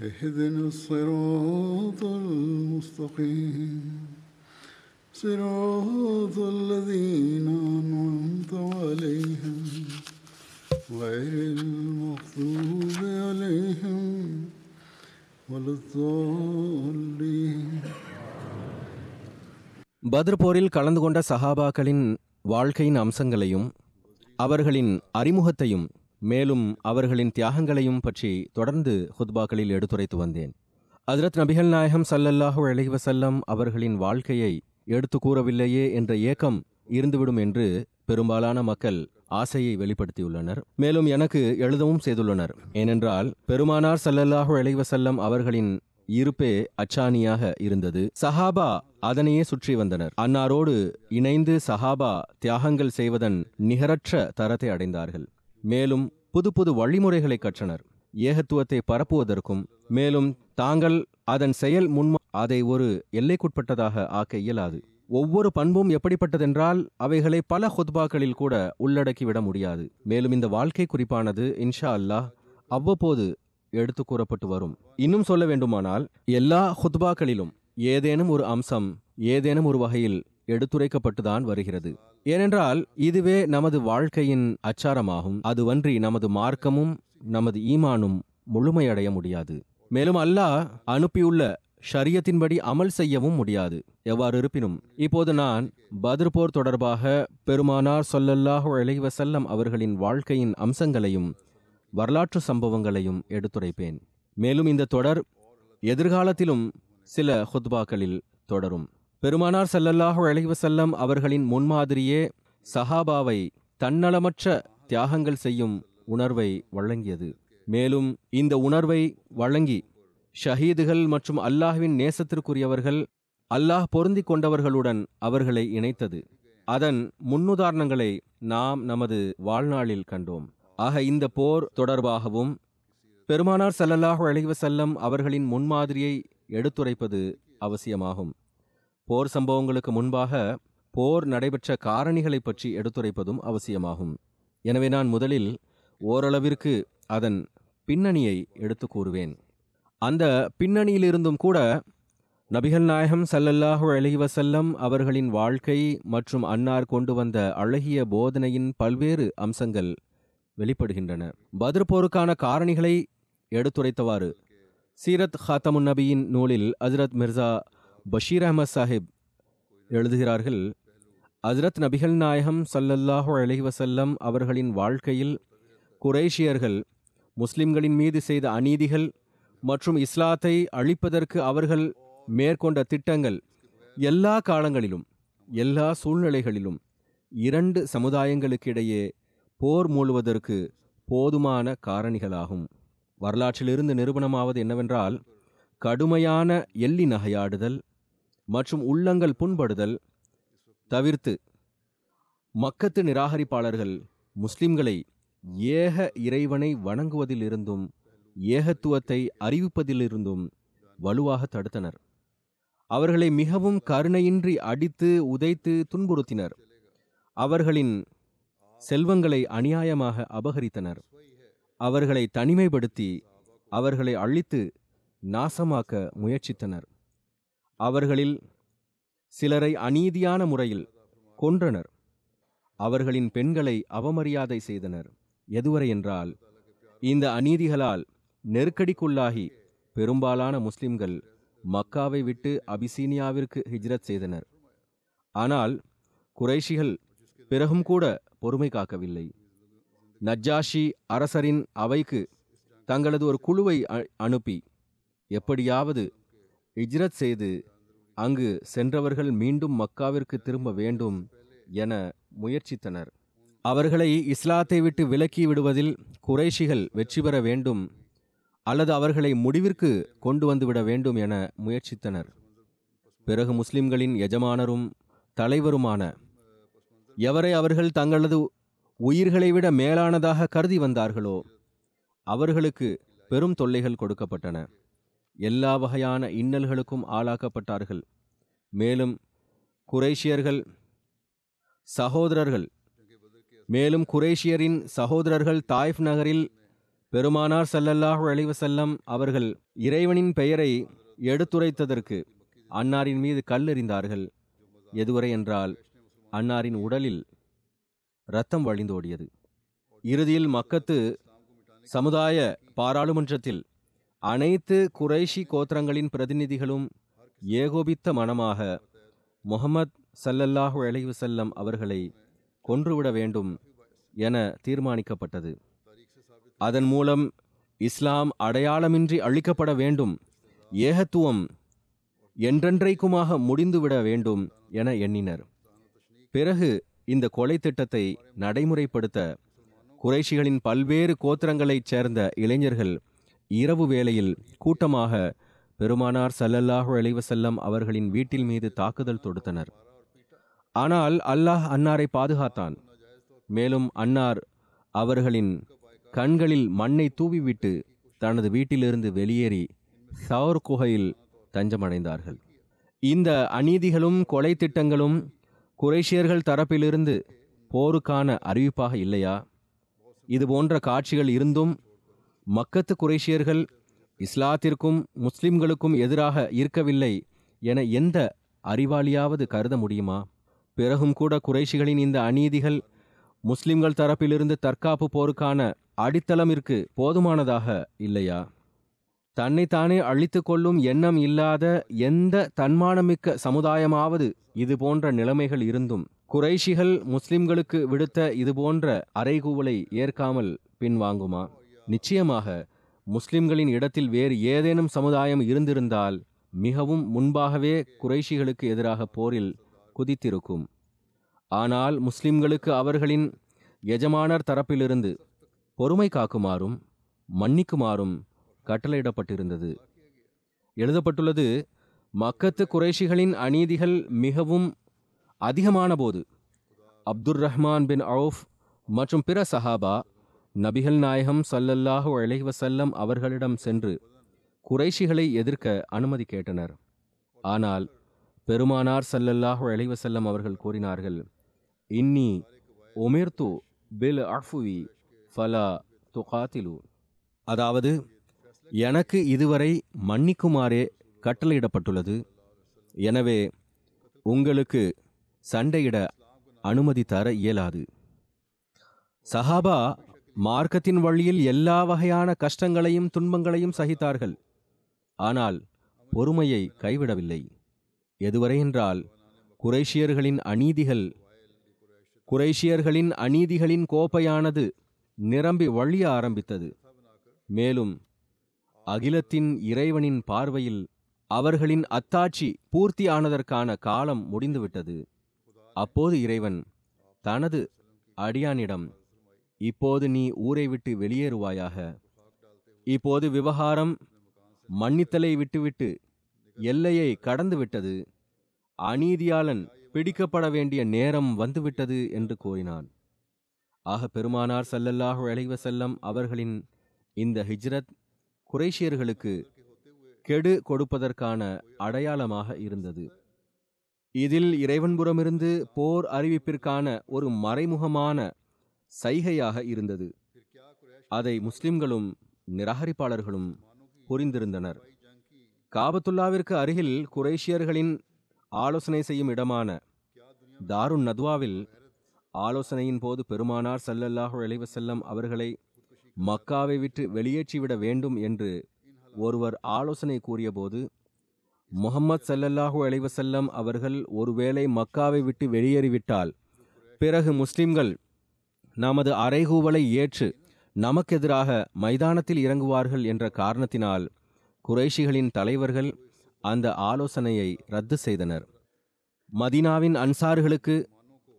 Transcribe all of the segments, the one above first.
اهدنا الصراط المستقيم صراط الذين أنعمت عليهم غير المغضوب عليهم ولا الضالين பத்ர் போரில் கலந்து கொண்ட சஹாபாக்களின் வாழ்க்கையின் அம்சங்களையும் அவர்களின் அறிமுகத்தையும் மேலும் அவர்களின் தியாகங்களையும் பற்றி தொடர்ந்து ஹுத்பாக்களில் எடுத்துரைத்து வந்தேன். அதிரத் நபிகள் நாயகம் சல்லல்லாஹு அலைஹி வஸல்லம் அவர்களின் வாழ்க்கையை எடுத்து கூறவில்லையே என்ற ஏக்கம் இருந்துவிடும் என்று பெரும்பாலான மக்கள் ஆசையை வெளிப்படுத்தியுள்ளனர். மேலும் எனக்கு எழுதவும் செய்துள்ளனர். ஏனென்றால் பெருமானார் சல்லல்லாஹு அலைஹி அவர்களின் இருப்பே அச்சாணியாக இருந்தது. சஹாபா அதனையே சுற்றி வந்தனர். அன்னாரோடு இணைந்து சஹாபா தியாகங்கள் செய்வதன் நிகரற்ற தரத்தை அடைந்தார்கள். மேலும் புது புது வழிமுறைகளை கற்றனர். ஏகத்துவத்தை பரப்புவதற்கும் மேலும் தாங்கள் அதன் செயல் முன் அதை ஒரு எல்லைக்குட்பட்டதாக ஆக்க இயலாது. ஒவ்வொரு பண்பும் எப்படிப்பட்டதென்றால் அவைகளை பல ஹுத்பாக்களில் கூட உள்ளடக்கிவிட முடியாது. மேலும் இந்த வாழ்க்கை குறிப்பானது இன்ஷா அல்லாஹ் அவ்வப்போது எடுத்து கூறப்பட்டு வரும். இன்னும் சொல்ல வேண்டுமானால் எல்லா ஹுத்பாக்களிலும் ஏதேனும் ஒரு அம்சம் ஏதேனும் ஒரு வகையில் எடுத்துரைக்கப்பட்டுதான் வருகிறது. ஏனென்றால் இதுவே நமது வாழ்க்கையின் அச்சாரமாகும். அதுவன்றி நமது மார்க்கமும் நமது ஈமானும் முழுமையடைய முடியாது. மேலும் அல்லாஹ் அனுப்பியுள்ள ஷரியத்தின்படி அமல் செய்யவும் முடியாது. எவ்வாறு இருப்பினும் இப்போது நான் பத்ர் போர் தொடர்பாக பெருமானார் சொல்லல்லாஹு அலைவசல்லம் அவர்களின் வாழ்க்கையின் அம்சங்களையும் வரலாற்று சம்பவங்களையும் எடுத்துரைப்பேன். மேலும் இந்த தொடர் எதிர்காலத்திலும் சில ஹுத்பாக்களில் தொடரும். பெருமானார் ஸல்லல்லாஹு அலைஹி செல்லம் அவர்களின் முன்மாதிரியே சஹாபாவை தன்னலமற்ற தியாகங்கள் செய்யும் உணர்வை வழங்கியது. மேலும் இந்த உணர்வை வழங்கி ஷஹீதுகள் மற்றும் அல்லாஹ்வின் நேசத்திற்குரியவர்கள் அல்லாஹ் பொருந்தி கொண்டவர்களுடன் அவர்களை இணைத்தது. அதன் முன்னுதாரணங்களை நாம் நமது வாழ்நாளில் கண்டோம். ஆக இந்த போர் தொடர்பாகவும் பெருமானார் ஸல்லல்லாஹு அலைஹி செல்லம் அவர்களின் முன்மாதிரியை எடுத்துரைப்பது அவசியமாகும். போர் சம்பவங்களுக்கு முன்பாக போர் நடைபெற்ற காரணிகளைப் பற்றி எடுத்துரைப்பதும் அவசியமாகும். எனவே நான் முதலில் ஓரளவிற்கு அதன் பின்னணியை எடுத்து கூறுவேன். அந்த பின்னணியிலிருந்தும் கூட நபிகள் நாயகம் சல்லல்லாஹு அலைஹி அவர்களின் வாழ்க்கை மற்றும் அன்னார் கொண்டு வந்த அழகிய போதனையின் பல்வேறு அம்சங்கள் வெளிப்படுகின்றன. பதிர் போருக்கான காரணிகளை எடுத்துரைத்தவாறு சீரத் ஹாத்தமுன் நபியின் நூலில் அஜரத் மிர்சா பஷீர் அஹமத் சாஹிப் எழுதுகிறார்கள் ஹஜ்ரத் நபிகள் நாயகம் சல்லல்லாஹு அலஹி வசல்லம் அவர்களின் வாழ்க்கையில் குரேஷியர்கள் முஸ்லிம்களின் மீது செய்த அநீதிகள் மற்றும் இஸ்லாத்தை அழிப்பதற்கு அவர்கள் மேற்கொண்ட திட்டங்கள் எல்லா காலங்களிலும் எல்லா சூழ்நிலைகளிலும் இரண்டு சமுதாயங்களுக்கிடையே போர் மூழுவதற்கு போதுமான காரணிகளாகும். வரலாற்றிலிருந்து நிரூபணமாவது என்னவென்றால் கடுமையான எள்ளி நகையாடுதல் மற்றும் உள்ளங்கள் புண்படுதல். தவிர்த்து மக்கத்து நிராகரிப்பாளர்கள் முஸ்லிம்களை ஏக இறைவனை வணங்குவதிலிருந்தும் ஏகத்துவத்தை அறிவிப்பதிலிருந்தும் வலுவாக தடுத்தனர். அவர்களை மிகவும் கருணையின்றி அடித்து உதைத்து துன்புறுத்தினர். அவர்களின் செல்வங்களை அநியாயமாக அபகரித்தனர். அவர்களை தனிமைப்படுத்தி அவர்களை அழித்து நாசமாக்க முயற்சித்தனர். அவர்களில் சிலரை அநீதியான முறையில் கொன்றனர். அவர்களின் பெண்களை அவமரியாதை செய்தனர். எதுவரை என்றால் இந்த அநீதிகளால் நெருக்கடிக்குள்ளாகி பெரும்பாலான முஸ்லிம்கள் மக்காவை விட்டு அபிசீனியாவிற்கு ஹிஜ்ரத் செய்தனர். ஆனால் குறைஷிகள் பிறகும் கூட பொறுமை காக்கவில்லை. நஜ்ஜாஷி அரசரின் அவைக்கு தங்களது ஒரு குழுவை அ- அனுப்பி எப்படியாவது ஹிஜ்ரத் செய்து அங்கு சென்றவர்கள் மீண்டும் மக்காவிற்கு திரும்ப வேண்டும் என முயற்சித்தனர். அவர்களை இஸ்லாத்தை விட்டு விலக்கி விடுவதில் குறைஷிகள் வெற்றி பெற வேண்டும் அல்லது அவர்களை முடிவிற்கு கொண்டு வந்துவிட வேண்டும் என முயற்சித்தனர். பிறகு முஸ்லிம்களின் எஜமானரும் தலைவருமான எவரை அவர்கள் தங்களது உயிர்களை விட மேலானதாக கருதி வந்தார்களோ அவர்களுக்கு பெரும் தொல்லைகள் கொடுக்கப்பட்டன. எல்லா வகையான இன்னல்களுக்கும் ஆளாக்கப்பட்டார்கள். மேலும் குரேஷியர்கள் சகோதரர்கள் மேலும் குரேஷியரின் சகோதரர்கள் தாய்ஃப் நகரில் பெருமானார் ஸல்லல்லாஹு செல்லம் அவர்கள் இறைவனின் பெயரை எடுத்துரைத்ததற்கு அன்னாரின் மீது கல்லெறிந்தார்கள் எதுவரை என்றால் அன்னாரின் உடலில் இரத்தம் வழிந்தோடியது. இறுதியில் மக்கத்து சமுதாய பாராளுமன்றத்தில் அனைத்து குறைஷி கோத்திரங்களின் பிரதிநிதிகளும் ஏகோபித்த மனமாக முகமது சல்லல்லாஹு அலைவு செல்லம் அவர்களை கொன்றுவிட வேண்டும் என தீர்மானிக்கப்பட்டது. அதன் மூலம் இஸ்லாம் அடையாளமின்றி அழிக்கப்பட வேண்டும் ஏகத்துவம் என்றென்றைக்குமாக முடிந்துவிட வேண்டும் என எண்ணினர். பிறகு இந்த கொலை திட்டத்தை நடைமுறைப்படுத்த குறைஷிகளின் பல்வேறு கோத்திரங்களைச் சேர்ந்த இளைஞர்கள் இரவு வேளையில் கூட்டமாக பெருமானார் சல்லல்லாஹு அலைவசல்லம் அவர்களின் வீட்டில் மீது தாக்குதல் தொடுத்தனர். ஆனால் அல்லாஹ் அன்னாரை பாதுகாத்தான். மேலும் அன்னார் அவர்களின் கண்களில் மண்ணை தூவிவிட்டு தனது வீட்டிலிருந்து வெளியேறி சவுர் குகையில் தஞ்சமடைந்தார்கள். இந்த அநீதிகளும் கொலை திட்டங்களும் குறைஷியர்கள் தரப்பிலிருந்து போருக்கான அறிவிப்பாக இல்லையா? இது போன்ற காட்சிகள் இருந்தும் மக்கத்து குறைஷியர்கள் இஸ்லாத்திற்கும் முஸ்லிம்களுக்கும் எதிராக இருக்கவில்லை என எந்த அறிவாளியாவது கருத முடியுமா? பிறகும் கூட குறைஷிகளின் இந்த அநீதிகள் முஸ்லிம்கள் தரப்பிலிருந்து தற்காப்பு போருக்கான அடித்தளமிற்கு போதுமானதாக இல்லையா? தன்னைத்தானே அழித்து கொள்ளும் எண்ணம் இல்லாத எந்த தன்மானமிக்க சமுதாயமாவது இது போன்ற நிலைமைகள் இருந்தும் குறைஷிகள் முஸ்லிம்களுக்கு விடுத்த இது போன்ற அறைகூவலை ஏற்காமல் பின்வாங்குமா? நிச்சயமாக முஸ்லிம்களின் இடத்தில் வேறு ஏதேனும் சமுதாயம் இருந்திருந்தால் மிகவும் முன்பாகவே குறைஷிகளுக்கு எதிராக போரில் குதித்திருக்கும். ஆனால் முஸ்லிம்களுக்கு அவர்களின் எஜமானர் தரப்பிலிருந்து பொறுமை காக்குமாறும் மன்னிக்குமாறும் கட்டளையிடப்பட்டிருந்தது. எழுதப்பட்டுள்ளது மக்கத்து குறைஷிகளின் அநீதிகள் மிகவும் அதிகமான போது அப்துர் ரஹ்மான் பின் அவுஃப் மற்றும் பிற சஹாபா நபிகள் நாயகம் சல்லல்லாஹு அலைஹி அவர்களிடம் சென்று குறைஷிகளை எதிர்க்க அனுமதி கேட்டனர். ஆனால் பெருமானார் சல்லல்லாஹு அலைஹி செல்லம் அவர்கள் கூறினார்கள் இன்னி உமிர்து பில் அஃபுவி ஃபலா துகாத்திலு அதாவது எனக்கு இதுவரை மன்னிக்குமாறே கட்டளையிடப்பட்டுள்ளது. எனவே உங்களுக்கு சண்டையிட அனுமதி தர இயலாது. சஹாபா மார்க்கத்தின் வழியில் எல்லா வகையான கஷ்டங்களையும் துன்பங்களையும் சகித்தார்கள். ஆனால் பொறுமையை கைவிடவில்லை. எதுவரை என்றால் குறைஷியர்களின் அநீதிகள் குறைஷியர்களின் அநீதிகளின் கோப்பையானது நிரம்பி வழிய ஆரம்பித்தது. மேலும் அகிலத்தின் இறைவனின் பார்வையில் அவர்களின் அத்தாட்சி பூர்த்தியானதற்கான காலம் முடிந்துவிட்டது. அப்போது இறைவன் தனது அடியானிடம் இப்போது நீ ஊரை விட்டு வெளியேறுவாயாக. இப்போது விவகாரம் மன்னித்தலை விட்டுவிட்டு எல்லையை கடந்து விட்டது அநீதியாளன் பிடிக்கப்பட வேண்டிய நேரம் வந்துவிட்டது என்று கூறினான். ஆக பெருமானார் சல்லல்லாஹு அலைஹி செல்லம் அவர்களின் இந்த ஹிஜ்ரத் குறைஷியர்களுக்கு கெடு கொடுப்பதற்கான அடையாளமாக இருந்தது. இதில் இறைவன்புறமிருந்து போர் அறிவிப்பிற்கான ஒரு மறைமுகமான சைகையாக இருந்தது. அதை முஸ்லிம்களும் நிராகரிப்பாளர்களும் புரிந்திருந்தனர். காபத்துல்லாவிற்கு அருகில் குறைஷியர்களின் ஆலோசனை செய்யும் இடமான தாருன் நத்வாவில் ஆலோசனையின் போது பெருமானார் சல்லல்லாஹு அலைஹி அவர்களை மக்காவை விட்டு வெளியேற்றிவிட வேண்டும் என்று ஒருவர் ஆலோசனை கூறியபோது முகம்மது சல்லல்லாஹு அலைஹி அவர்கள் ஒருவேளை மக்காவை விட்டு வெளியேறிவிட்டால் பிறகு முஸ்லிம்கள் நமது அறைகூவலை ஏற்று நமக்கெதிராக மைதானத்தில் இறங்குவார்கள் என்ற காரணத்தினால் குறைஷிகளின் தலைவர்கள் அந்த ஆலோசனையை ரத்து செய்தனர். மதீனாவின் அன்சார்களுக்கு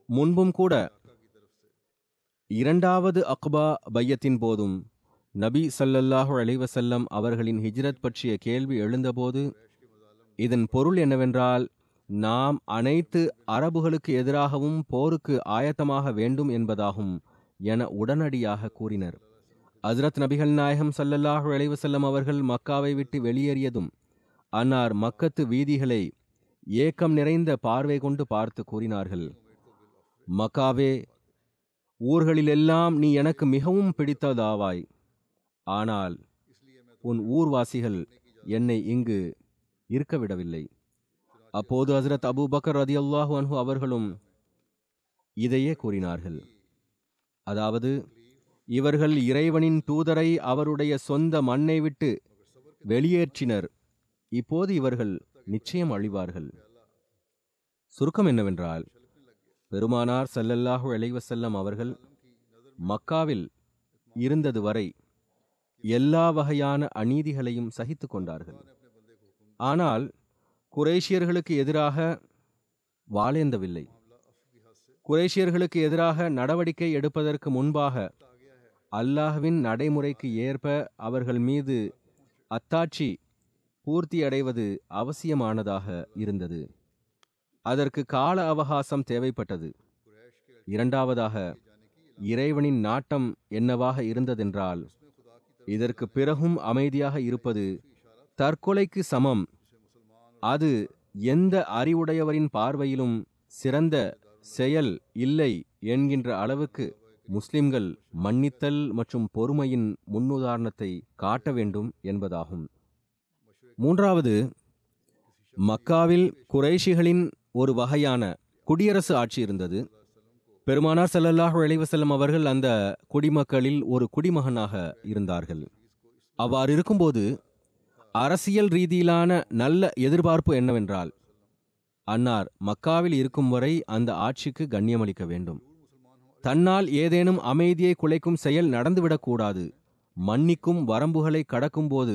முன்பும் கூட இரண்டாவது அக்பா பையத்தின் போதும் நபி சல்லல்லாஹு அலைஹி அவர்களின் ஹிஜ்ரத் பற்றிய கேள்வி எழுந்தபோது இதன் பொருள் என்னவென்றால் நாம் அனைத்து அரபுகளுக்கு எதிராகவும் போருக்கு ஆயத்தமாக வேண்டும் என்பதாகும் என உடனடியாக கூறினர். அஜரத் நபிகள் நாயகம் சல்லல்லாஹு அலைஹி வஸல்லம் அவர்கள் மக்காவை விட்டு வெளியேறியதும் அன்னார் மக்கத்து வீதிகளை ஏக்கம் நிறைந்த பார்வை கொண்டு பார்த்து கூறினார்கள். மக்காவே ஊர்களிலெல்லாம் நீ எனக்கு மிகவும் பிடித்ததாவாய். ஆனால் உன் ஊர்வாசிகள் என்னை இங்கு இருக்க விடவில்லை அப்போது ஹசரத் அபூ பக்கர் ரதியல்லாஹு அன்ஹு அவர்களும் இதையே கூறினார்கள். அதாவது இவர்கள் இறைவனின் தூதரை அவருடைய சொந்த மண்ணை விட்டு வெளியேற்றினர். இப்போது இவர்கள் நிச்சயம் அழிவார்கள். சுருக்கம் என்னவென்றால் பெருமானார் செல்லல்லாஹு அலைஹி அவர்கள் மக்காவில் இருந்தது வரை எல்லா வகையான அநீதிகளையும் சகித்து கொண்டார்கள். ஆனால் குரேஷியர்களுக்கு எதிராக வாளேந்தவில்லை. குரேஷியர்களுக்கு எதிராக நடவடிக்கை எடுப்பதற்கு முன்பாக அல்லாஹ்வின் நடைமுறைக்கு ஏற்ப அவர்கள் மீது அத்தாட்சி பூர்த்தி அடைவது அவசியமானதாக இருந்தது. அதற்கு கால அவகாசம் தேவைப்பட்டது. இரண்டாவதாக இறைவனின் நாட்டம் என்னவாக இருந்ததென்றால் இதற்கு பிறகும் அமைதியாக இருப்பது தற்கொலைக்கு சமம் அது எந்த அறிவுடையவரின் பார்வையிலும் சிறந்த செயல் இல்லை என்கின்ற அளவுக்கு முஸ்லிம்கள் மன்னித்தல் மற்றும் பொறுமையின் முன்னுதாரணத்தை காட்ட வேண்டும் என்பதாகும். மூன்றாவது மக்காவில் குறைஷிகளின் ஒரு வகையான குடியரசு ஆட்சி இருந்தது. பெருமானார் ஸல்லல்லாஹு அலைவசல்லம் அவர்கள் அந்த குடிமக்களில் ஒரு குடிமகனாக இருந்தார்கள். அவ்வாறு இருக்கும்போது அரசியல் ரீதியிலான நல்ல எதிர்பார்ப்பு என்னவென்றால் அன்னார் மக்காவில் இருக்கும் வரை அந்த ஆட்சிக்கு கண்ணியமளிக்க வேண்டும். தன்னால் ஏதேனும் அமைதியை குலைக்கும் செயல் நடந்துவிடக்கூடாது மன்னிக்கும் வரம்புகளை கடக்கும்போது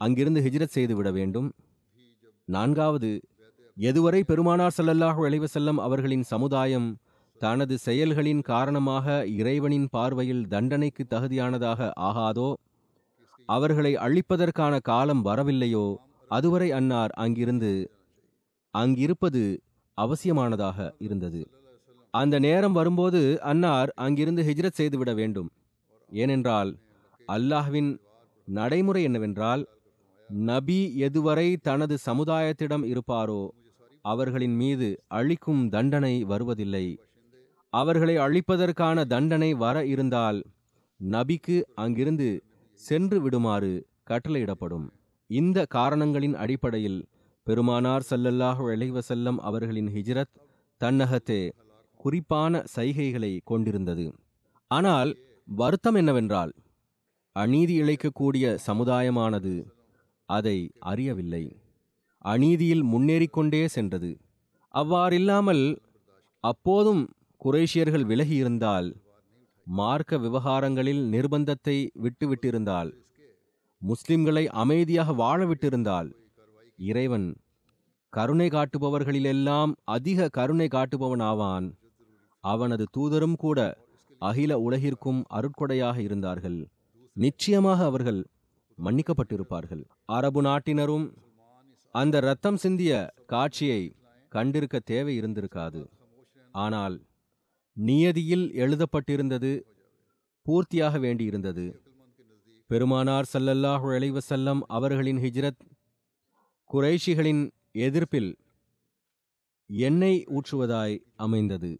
அங்கிருந்து ஹிஜ்ரத் செய்துவிட வேண்டும். நான்காவது எதுவரை பெருமானார் ஸல்லல்லாஹு அலைஹி வஸல்லம் அவர்களின் சமுதாயம் தனது செயல்களின் காரணமாக இறைவனின் பார்வையில் தண்டனைக்கு தகுதியானதாக ஆகாதோ அவர்களை அழிப்பதற்கான காலம் வரவில்லையோ? அதுவரை அன்னார் அங்கிருந்து அங்கிருப்பது அவசியமானதாக இருந்தது. அந்த நேரம் வரும்போது அன்னார் அங்கிருந்து ஹிஜ்ரத் செய்துவிட வேண்டும். ஏனென்றால் அல்லாஹ்வின் நடைமுறை என்னவென்றால் நபி எதுவரை தனது சமுதாயத்திடம் இருப்பாரோ அவர்களின் மீது அழிக்கும் தண்டனை வருவதில்லை. அவர்களை அழிப்பதற்கான தண்டனை வர இருந்தால் நபிக்கு அங்கிருந்து சென்று விடுமாறு கட்டளையிடப்படும். இந்த காரணங்களின் அடிப்படையில் பெருமானார் சல்லல்லாஹு அலைஹி செல்லம் அவர்களின் ஹிஜ்ரத் தன்னகத்தே குறிப்பான சைகைகளை கொண்டிருந்தது. ஆனால் வருத்தம் என்னவென்றால் அநீதி இழைக்கக்கூடிய சமுதாயமானது அதை அறியவில்லை. அநீதியில் முன்னேறிக்கொண்டே சென்றது. அவ்வாறில்லாமல் அப்போதும் குரேஷியர்கள் விலகியிருந்தால் மார்க்க விவகாரங்களில் நிர்பந்தத்தை விட்டுவிட்டிருந்தால் முஸ்லிம்களை அமைதியாக வாழ விட்டிருந்தால் இறைவன் கருணை காட்டுபவர்களிலெல்லாம் அதிக கருணை காட்டுபவனாவான். அவனது தூதரும் கூட அகில உலகிற்கும் அருட்கொடையாக இருந்தார்கள். நிச்சயமாக அவர்கள் மன்னிக்கப்பட்டிருப்பார்கள். அரபு நாட்டினரும் அந்த ரத்தம் சிந்திய காட்சியை கண்டிருக்க தேவை இருந்திருக்காது ஆனால் நியதியில் எழுதப்பட்டிருந்தது பூர்த்தியாக வேண்டியிருந்தது. பெருமானார் சல்லல்லாஹு செல்லம் அவர்களின் ஹிஜ்ரத் குறைஷிகளின் எதிர்ப்பில் எண்ணெய் ஊற்றுவதாய் அமைந்தது.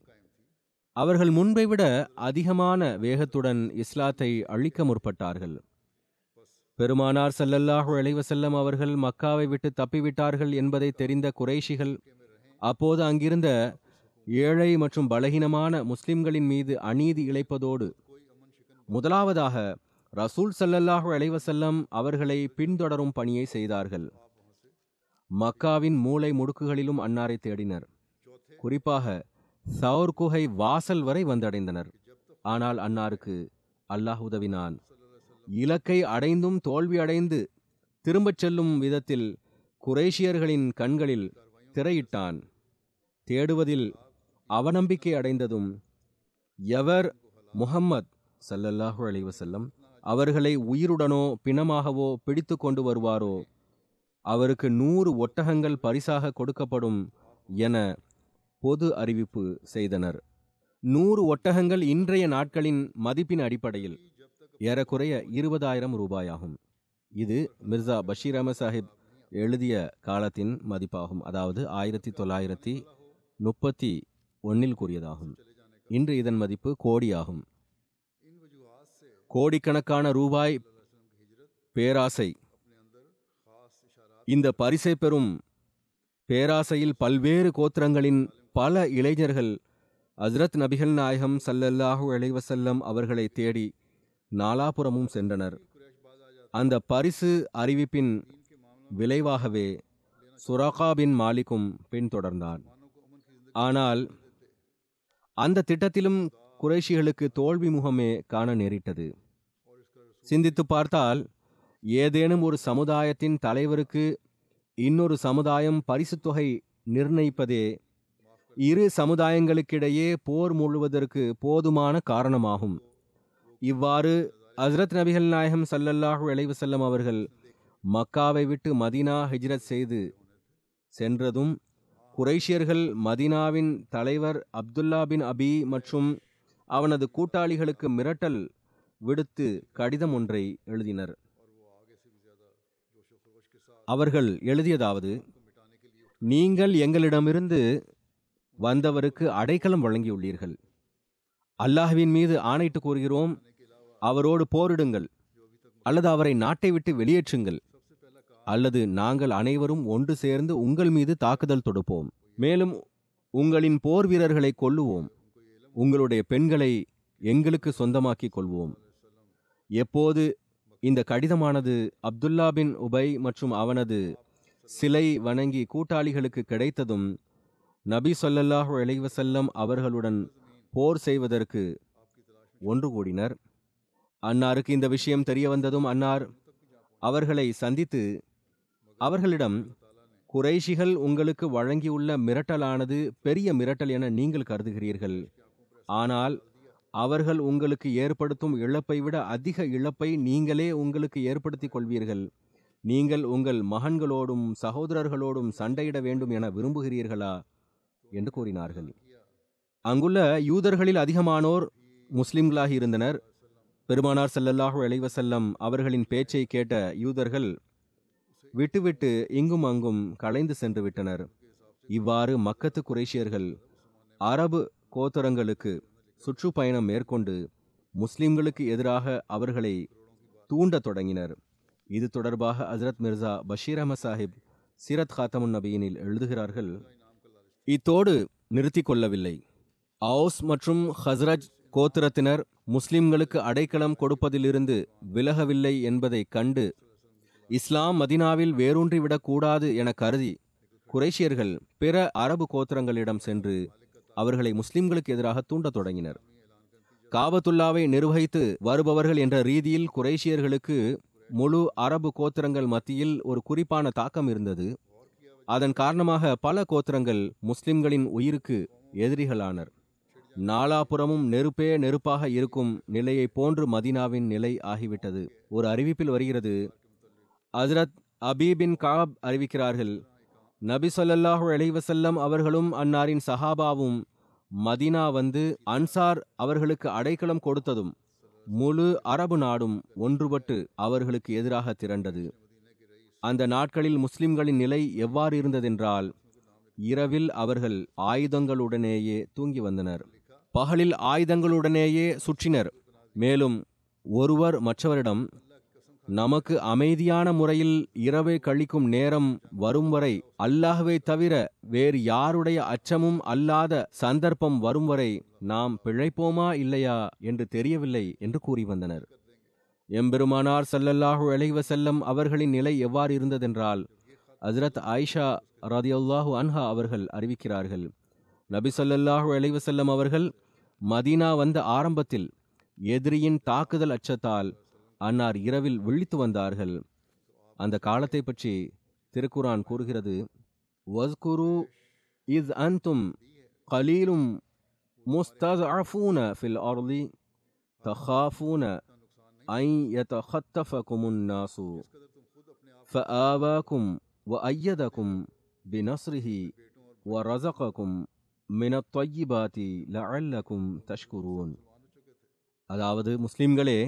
அவர்கள் முன்பை விட அதிகமான வேகத்துடன் இஸ்லாத்தை அழிக்க முற்பட்டார்கள். பெருமானார் சல்லல்லாஹு செல்லம் அவர்கள் மக்காவை விட்டு தப்பிவிட்டார்கள் என்பதை தெரிந்த குறைஷிகள் அப்போது அங்கிருந்த ஏழை மற்றும் பலகீனமான முஸ்லிம்களின் மீது அநீதி இழைப்பதோடு முதலாவதாக ரசூல் ஸல்லல்லாஹு அலைவசல்லம் அவர்களை பின்தொடரும் பணியை செய்தார்கள். மக்காவின் மூலை முடுக்குகளிலும் அன்னாரை தேடினர். குறிப்பாக சவுர் குகை வாசல் வரை வந்தடைந்தனர். ஆனால் அன்னாருக்கு அல்லாஹ் உதவினான். இலக்கை அடைந்தும் தோல்வி அடைந்து திரும்பச் செல்லும் விதத்தில் குரேஷியர்களின் கண்களில் திரையிட்டான். தேடுவதில் அவநம்பிக்கை அடைந்ததும் எவர் முஹம்மத் சல்லல்லாஹு அலைஹி அவர்களை உயிருடனோ பிணமாகவோ பிடித்து கொண்டு வருவாரோ அவருக்கு நூறு ஒட்டகங்கள் பரிசாக கொடுக்கப்படும் என பொது அறிவிப்பு செய்தனர். நூறு ஒட்டகங்கள் இன்றைய நாட்களின் மதிப்பின் அடிப்படையில் ஏறக்குறைய இருபதாயிரம் ரூபாயாகும். இது மிர்சா பஷீர் அஹமத் சாஹிப் எழுதிய காலத்தின் மதிப்பாகும். அதாவது ஆயிரத்தி தொள்ளாயிரத்தி முப்பத்தி ஒன்னில் கூறியதாகும். இன்று இதன் மதிப்பு கோடியாகும். கோடிக்கணக்கான ரூபாய் பேராசை. இந்த பரிசை பெறும் பேராசையில் பல்வேறு கோத்திரங்களின் பல இளைஞர்கள் அஸ்ரத் நபிகள் நாயகம் சல்லல்லாஹு இளைவசல்லம் அவர்களை தேடி நாலாபுறமும் சென்றனர். அந்த பரிசு அறிவிப்பின் விளைவாகவே சுராகா பின் மாலிக்கும் பின்தொடர்ந்தான். ஆனால் அந்த திட்டத்திலும் குறைஷிகளுக்கு தோல்வி முகமே காண நேரிட்டது. சிந்தித்து பார்த்தால் ஏதேனும் ஒரு சமுதாயத்தின் தலைவருக்கு இன்னொரு சமுதாயம் பரிசுத் தொகை நிர்ணயிப்பதே இரு சமுதாயங்களுக்கிடையே போர் முழுவதற்கு போதுமான காரணமாகும். இவ்வாறு ஹஸ்ரத் நபிகள் நாயகம் சல்லல்லாஹு இளைவு செல்லம் அவர்கள் மக்காவை விட்டு மதீனா ஹிஜ்ரத் செய்து சென்றதும் குறைஷியர்கள் மதீனாவின் தலைவர் அப்துல்லா பின் அபி மற்றும் அவனது கூட்டாளிகளுக்கு மிரட்டல் விடுத்து கடிதம் ஒன்றை எழுதினர். அவர்கள் எழுதியதாவது நீங்கள் எங்களிடமிருந்து வந்தவருக்கு அடைக்கலம் வழங்கியுள்ளீர்கள். அல்லாஹ்வின் மீது ஆணையிட்டு கூறுகிறோம் அவரோடு போரிடுங்கள் அல்லது அவரை நாட்டை விட்டு வெளியேற்றுங்கள் அல்லது நாங்கள் அனைவரும் ஒன்று சேர்ந்து உங்கள் மீது தாக்குதல் தொடுப்போம். மேலும் உங்களின் போர் வீரர்களை கொல்லுவோம். உங்களுடைய பெண்களை எங்களுக்கு சொந்தமாக்கிக் கொள்வோம். எப்போது? இந்த கடிதமானது அப்துல்லா பின் உபை மற்றும் அவனது சிலை வணங்கி கூட்டாளிகளுக்கு கிடைத்ததும் நபி சொல்லல்லாஹு இளைவசல்லம் அவர்களுடன் போர் செய்வதற்கு ஒன்று கூடினர். அன்னாருக்கு இந்த விஷயம் தெரிய வந்ததும் அன்னார் அவர்களை சந்தித்து அவர்களிடம் குறைஷிகள் உங்களுக்கு வழங்கியுள்ள மிரட்டலானது பெரிய மிரட்டல் என நீங்கள் கருதுகிறீர்கள். ஆனால் அவர்கள் உங்களுக்கு ஏற்படுத்தும் இழப்பை விட அதிக இழப்பை நீங்களே உங்களுக்கு ஏற்படுத்திக் கொள்வீர்கள். நீங்கள் உங்கள் மகன்களோடும் சகோதரர்களோடும் சண்டையிட வேண்டும் என விரும்புகிறீர்களா? என்று கூறினார்கள். அங்குள்ள யூதர்களில் அதிகமானோர் முஸ்லிம்களாகி இருந்தனர். பெருமானார் செல்லல்லாஹு அலைஹி அவர்களின் பேச்சை கேட்ட யூதர்கள் விட்டுவிட்டு இங்கும் அங்கும் கலைந்து சென்று விட்டனர். இவ்வாறு மக்கத்து குறைஷியர்கள் அரபு கோத்தரங்களுக்கு சுற்றுப்பயணம் மேற்கொண்டு முஸ்லிம்களுக்கு எதிராக அவர்களை தூண்டத் தொடங்கினர். இது தொடர்பாக ஹசரத் மிர்சா பஷீர் அஹமத் சாஹிப் சீரத் ஹாத்தமுன் நபியினில் எழுதுகிறார்கள் இத்தோடு நிறுத்தி கொள்ளவில்லை. அவுஸ் மற்றும் ஹஸ்ரஜ் கோத்திரத்தினர் முஸ்லிம்களுக்கு அடைக்கலம் கொடுப்பதிலிருந்து விலகவில்லை என்பதை கண்டு இஸ்லாம் மதினாவில் வேரூன்றிவிடக் கூடாது என கருதி குறைஷியர்கள் பிற அரபு கோத்திரங்களிடம் சென்று அவர்களை முஸ்லிம்களுக்கு எதிராக தூண்டத் தொடங்கினர். காபத்துல்லாவை நிர்வகித்து வருபவர்கள் என்ற ரீதியில் குறைஷியர்களுக்கு முழு அரபு கோத்திரங்கள் மத்தியில் ஒரு குறிப்பான தாக்கம் இருந்தது. அதன் காரணமாக பல கோத்திரங்கள் முஸ்லிம்களின் உயிருக்கு எதிரிகளானர். நாலாபுறமும் நெருப்பே நெருப்பாக இருக்கும் நிலையை போன்று மதீனாவின் நிலை ஆகிவிட்டது. ஒரு அறிவிப்பில் வருகிறது அஸ்ரத் அபீபின் காப் அறிவிக்கிறார்கள். நபி ஸல்லல்லாஹு அலைவசல்லம் அவர்களும் அன்னாரின் சஹாபாவும் மதீனா வந்து அன்சார் அவர்களுக்கு அடைக்கலம் கொடுத்ததும் முழு அரபு நாடும் ஒன்றுபட்டு அவர்களுக்கு எதிராக திரண்டது. அந்த நாட்களில் முஸ்லிம்களின் நிலை எவ்வாறு இருந்ததென்றால் இரவில் அவர்கள் ஆயுதங்களுடனேயே தூங்கி வந்தனர். பகலில் ஆயுதங்களுடனேயே சுற்றினர். மேலும் ஒருவர் மற்றவரிடம் நமக்கு அமைதியான முறையில் இரவை கழிக்கும் நேரம் வரும் வரை அல்லாஹ்வை தவிர வேறு யாருடைய அச்சமும் அல்லாத சந்தர்ப்பம் வரும் வரை நாம் பிழைப்போமா இல்லையா என்று தெரியவில்லை என்று கூறி வந்தனர். எம்பெருமானார் சல்லல்லாஹு அலைஹி செல்லம் அவர்களின் நிலை எவ்வாறு இருந்ததென்றால் ஹசரத் ஆயிஷா ரதியுல்லாஹு அன்ஹா அவர்கள் அறிவிக்கிறார்கள். நபி சொல்லல்லாஹு அலைஹி அவர்கள் மதீனா வந்த ஆரம்பத்தில் எதிரியின் தாக்குதல் அச்சத்தால் அன்னார் இரவில் விழித்து வந்தார்கள் அந்த காலத்தை பற்றி திருக்குரான் கூறுகிறது வஸ்குரு இஸ் அன்தும் கலீலும் முஸ்தஃபூன ஃபில் அர்லி தஹாஃபூன ஐ யதஹத்தஃபகுமுன் நாசு فآواكم وأيدكم بنصره ورزقكم من الطيبات لعلكم تشكرون அதாவது முஸ்லிம்களே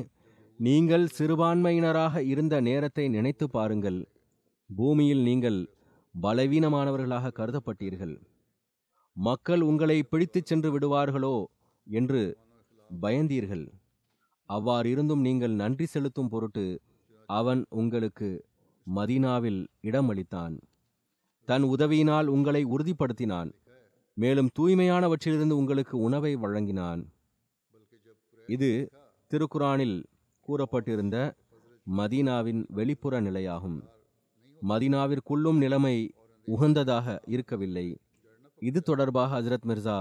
நீங்கள் சிறுபான்மையினராக இருந்த நேரத்தை நினைத்து பாருங்கள். பூமியில் நீங்கள் பலவீனமானவர்களாக கருதப்பட்டீர்கள். மக்கள் உங்களை பிடித்துச் சென்று விடுவார்களோ என்று பயந்தீர்கள். அவ்வாறிருந்தும் நீங்கள் நன்றி செலுத்தும் பொருட்டு அவன் உங்களுக்கு மதீனாவில் இடமளித்தான். தன் உதவியினால் உங்களை உறுதிப்படுத்தினான். மேலும் தூய்மையானவற்றிலிருந்து உங்களுக்கு உணவை வழங்கினான். இது திருக்குரானில் கூறப்பட்டிருந்த மதீனாவின் வெளிப்புற நிலையாகும். மதீனாவிற்குள்ளும் நிலைமை உகந்ததாக இருக்கவில்லை. இது தொடர்பாக ஹஜரத் மிர்சா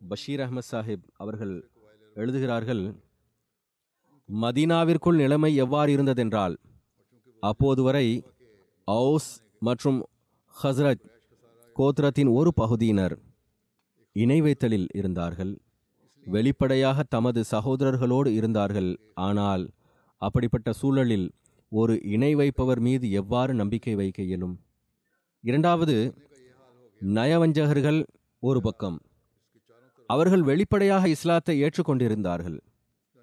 பஷீர் அஹ்மத் சாஹிப் அவர்கள் எழுதுகிறார்கள் மதீனாவிற்குள் நிலைமை எவ்வாறு இருந்ததென்றால் அப்போது வரை அவுஸ் மற்றும் ஹஸ்ரத் கோத்ரத்தின் ஒரு பகுதியினர் இணை வைத்தலில் இருந்தார்கள். வெளிப்படையாக தமது சகோதரர்களோடு இருந்தார்கள். ஆனால் அப்படிப்பட்ட சூழலில் ஒரு இணை வைப்பவர் மீது எவ்வாறு நம்பிக்கை வைக்க இயலும்? இரண்டாவது நயவஞ்சகர்கள் ஒரு பக்கம். அவர்கள் வெளிப்படையாக இஸ்லாத்தை ஏற்றுக்கொண்டிருந்தார்கள்.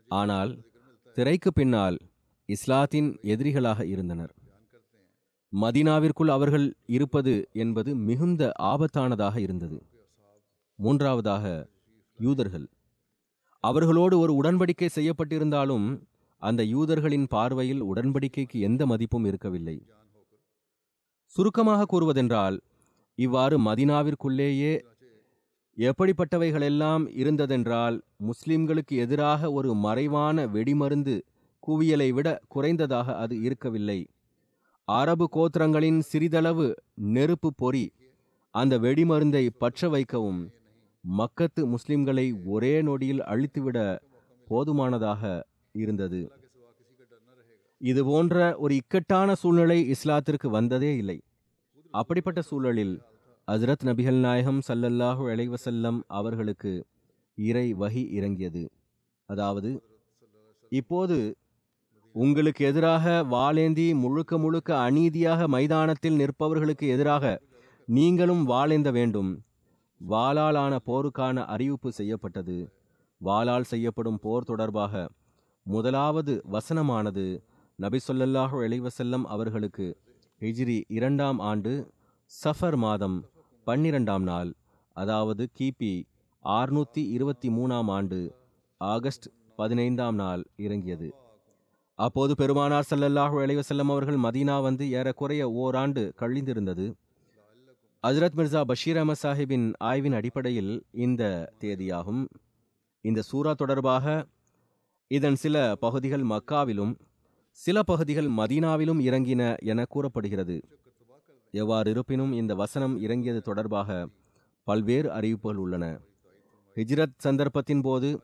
ஆனால் திரைக்கு பின்னால் இஸ்லாத்தின் எதிரிகளாக இருந்தனர். மதீனாவிற்குள் அவர்கள் இருப்பது என்பது மிகுந்த ஆபத்தானதாக இருந்தது. மூன்றாவதாக யூதர்கள். அவர்களோடு ஒரு உடன்படிக்கை செய்யப்பட்டிருந்தாலும் அந்த யூதர்களின் பார்வையில் உடன்படிக்கைக்கு எந்த மதிப்பும் இருக்கவில்லை. சுருக்கமாக கூறுவதென்றால் இவ்வாறு மதினாவிற்குள்ளேயே எப்படிப்பட்டவைகளெல்லாம் இருந்ததென்றால் முஸ்லிம்களுக்கு எதிராக ஒரு மறைவான வெடிமருந்து குவியலை விட குறைந்ததாக அது இருக்கவில்லை. அரபு கோத்திரங்களின் சிறிதளவு நெருப்பு பொறி அந்த வெடிமருந்தை பற்ற வைக்கவும் மக்கத்து முஸ்லிம்களை ஒரே நொடியில் அழித்துவிட போதுமானதாக இருந்தது. இது போன்ற ஒரு இக்கட்டான சூழ்நிலை இஸ்லாத்திற்கு வந்ததே இல்லை. அப்படிப்பட்ட சூழலில் ஹசரத் நபிகள் நாயகம் சல்லல்லாஹு அலைவசல்லம் அவர்களுக்கு இறை வகி இறங்கியது. அதாவது இப்போது உங்களுக்கு எதிராக வாளேந்தி முழுக்க முழுக்க அநீதியாக மைதானத்தில் நிற்பவர்களுக்கு எதிராக நீங்களும் வாளேந்த வேண்டும். வாளாலான போருக்கான அறிவிப்பு செய்யப்பட்டது. வாளால் செய்யப்படும் போர் தொடர்பாக முதலாவது வசனமானது நபிசொல்லல்லாஹு ஸல்லல்லாஹு அவர்களுக்கு ஹிஜ்ரி இரண்டாம் ஆண்டு சஃபர் மாதம் பன்னிரெண்டாம் நாள் அதாவது கிபி ஆறுநூற்றி இருபத்தி மூணாம் ஆண்டு ஆகஸ்ட் பதினைந்தாம் நாள் இறங்கியது. அப்போது பெருமானார் சல்லல்லாஹு இளைவசல்லம் அவர்கள் மதீனா வந்து ஏறக்குறைய ஓராண்டு கழிந்திருந்தது. ஹஜ்ரத் மிர்சா பஷீர் அஹமத் சாஹிப்பின் ஆய்வின் அடிப்படையில் இந்த தேதியாகும். இந்த சூரா தொடர்பாக இதன் சில பகுதிகள் மக்காவிலும் சில பகுதிகள் மதீனாவிலும் இறங்கின என கூறப்படுகிறது. எவ்வாறு இருப்பினும் இந்த வசனம் இறங்கியது தொடர்பாக பல்வேறு அறிவிப்புகள் உள்ளன. ஹிஜ்ரத் சந்தர்ப்பத்தின் போது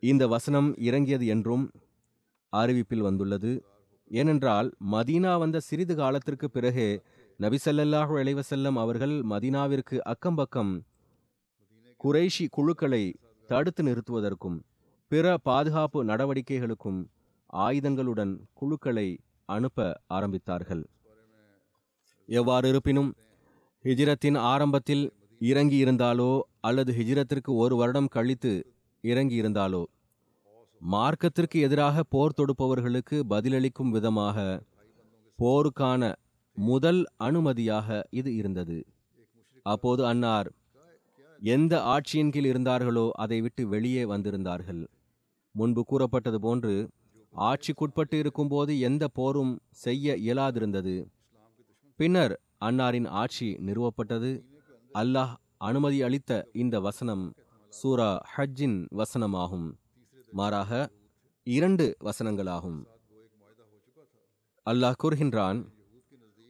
இந்த வசனம் இறங்கியது என்றும் அறிவிப்பில் வந்துள்ளது. ஏனென்றால் மதீனா வந்த சிறிது காலத்திற்கு பிறகே நபிசல்லல்லாஹு அலைவசல்லம் அவர்கள் மதீனாவிற்கு அக்கம்பக்கம் குறைஷி குழுக்களை தடுத்து நிறுத்துவதற்கும் பிற பாதுகாப்பு நடவடிக்கைகளுக்கும் ஆயுதங்களுடன் குழுக்களை அனுப்ப ஆரம்பித்தார்கள். எவ்வாறு இருப்பினும் ஹிஜ்ரத்தின் ஆரம்பத்தில் இறங்கி இருந்தாலோ அல்லது ஹிஜ்ரத்திற்கு ஒரு வருடம் கழித்து இறங்கி இருந்தாலோ மார்க்கத்திற்கு எதிராக போர் தொடுப்பவர்களுக்கு பதிலளிக்கும் விதமாக போருக்கான முதல் அனுமதியாக இது இருந்தது. அப்போது அன்னார் எந்த ஆட்சியின் கீழ் இருந்தார்களோ அதை விட்டு வெளியே வந்திருந்தார்கள். முன்பு கூறப்பட்டது போன்று ஆட்சிக்குட்பட்டு இருக்கும்போது எந்த போரும் செய்ய இயலாதிருந்தது. பின்னர் அன்னாரின் ஆட்சி நிறுவப்பட்டது. அல்லாஹ் அனுமதி அளித்த இந்த வசனம் சூரா ஹஜ்ஜின் வசனமாகும். மாறாக இரண்டு வசனங்களாகும். அல்லாஹ் கூறுகின்றான்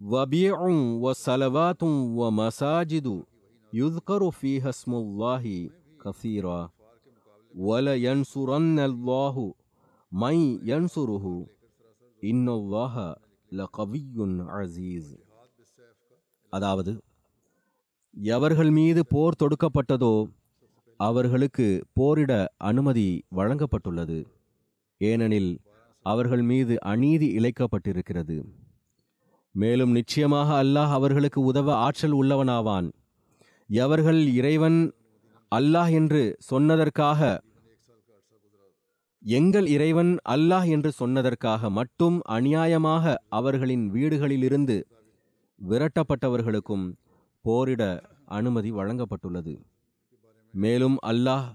وبيع وصلوات ومساجد يذكر فيها اسم الله كثيرا ولينصرن الله من ينصره إن الله لقوي عزيز அதாவது எவர்கள் மீது போர் தொடுக்கப்பட்டதோ அவர்களுக்கு போரிட அனுமதி வழங்கப்பட்டுள்ளது ஏனெனில் அவர்கள் மீது அநீதி இழைக்கப்பட்டிருக்கிறது மேலும் நிச்சயமாக அல்லாஹ் அவர்களுக்கு உதவ ஆற்றல் உள்ளவனாவான். எவர்கள் இறைவன் அல்லாஹ் என்று சொன்னதற்காக எங்கள் இறைவன் அல்லாஹ் என்று சொன்னதற்காக மட்டும் அநியாயமாக அவர்களின் வீடுகளிலிருந்து விரட்டப்பட்டவர்களுக்கும் போரிட அனுமதி வழங்கப்பட்டுள்ளது. மேலும் அல்லாஹ்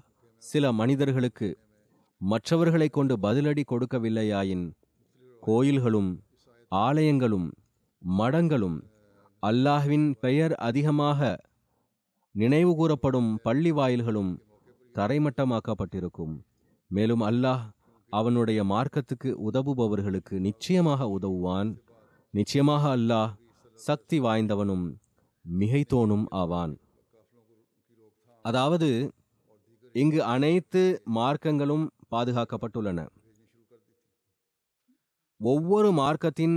சில மனிதர்களுக்கு மற்றவர்களை கொண்டு பதிலடி கொடுக்கவில்லையாயின் கோயில்களும் ஆலயங்களும் மடங்களும் அல்லாஹ்வின் பெயர் அதிகமாக நினைவு கூறப்படும் பள்ளி வாயில்களும் தரைமட்டமாக்கப்பட்டிருக்கும். மேலும் அல்லாஹ் அவனுடைய மார்க்கத்துக்கு உதவுபவர்களுக்கு நிச்சயமாக உதவுவான். நிச்சயமாக அல்லாஹ் சக்தி வாய்ந்தவனும் மிகைத்தோனும் ஆவான். அதாவது இங்கு அனைத்து மார்க்கங்களும் பாதுகாக்கப்பட்டுள்ளன. ஒவ்வொரு மார்க்கத்தின்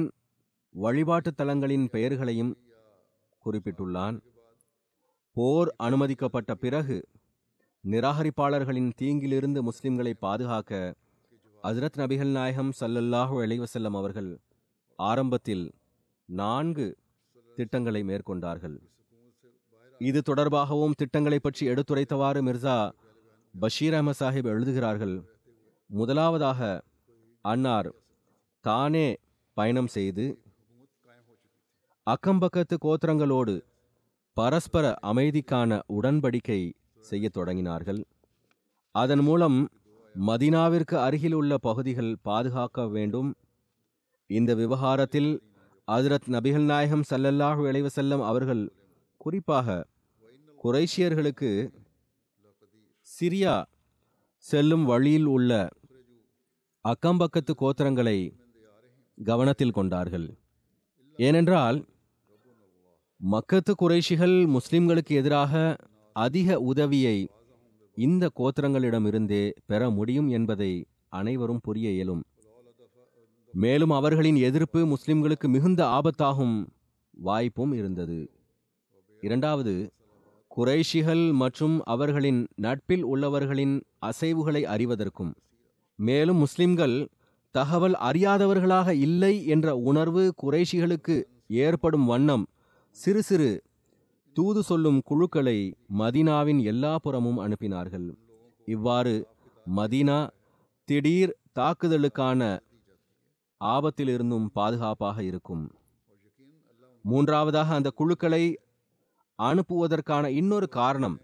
வழிபாட்டு தலங்களின் பெயர்களையும் குறிப்பிட்டுள்ளான். போர் அனுமதிக்கப்பட்ட பிறகு நிராகரிப்பாளர்களின் தீங்கிலிருந்து முஸ்லிம்களை பாதுகாக்க அஜரத் நபிகள் நாயகம் சல்லல்லாஹு அலைவசல்லம் அவர்கள் ஆரம்பத்தில் நான்கு திட்டங்களை மேற்கொண்டார்கள். இது தொடர்பாகவும் திட்டங்களை பற்றி எடுத்துரைத்தவாறு மிர்சா பஷீர் அஹமத் சாஹிப் எழுதுகிறார்கள். முதலாவதாக அன்னார் தானே பயணம் செய்து அக்கம்பக்கத்து கோத்திரங்களோடு பரஸ்பர அமைதிக்கான உடன்படிக்கை செய்யத் தொடங்கினார்கள். அதன் மூலம் மதினாவிற்கு அருகில் உள்ள பகுதிகள் பாதுகாக்க வேண்டும். இந்த விவகாரத்தில் ஹஜ்ரத் நபிகள் நாயகம் சல்லல்லாஹு விளைவு செல்லும் அவர்கள் குறிப்பாக குறைஷியர்களுக்கு சிரியா செல்லும் வழியில் உள்ள அக்கம்பக்கத்து கோத்திரங்களை கவனத்தில் கொண்டார்கள். ஏனென்றால் மக்கத்து குறைஷிகள் முஸ்லிம்களுக்கு எதிராக அதிக உதவியை இந்த கோத்திரங்களிடமிருந்தே பெற முடியும் என்பதை அனைவரும் புரிய இயலும். மேலும் அவர்களின் எதிர்ப்பு முஸ்லிம்களுக்கு மிகுந்த ஆபத்தாகும் வாய்ப்பும் இருந்தது. இரண்டாவது குறைஷிகள் மற்றும் அவர்களின் நட்பில் உள்ளவர்களின் அசைவுகளை அறிவதற்கும். மேலும் முஸ்லிம்கள் தகவல் அறியாதவர்களாக இல்லை என்ற உணர்வு குறைஷிகளுக்கு ஏற்படும் வண்ணம். சிறு சிறு தூது சொல்லும் குழுக்களை மதீனாவின் எல்லா புறமும் அனுப்பினார்கள். இவ்வாறு மதீனா திடீர் தாக்குதலுக்கான ஆபத்திலிருந்தும் பாதுகாப்பாக இருக்கும். மூன்றாவதாக அந்த குழுக்களை அனுப்புவதற்கான இன்னொரு காரணம்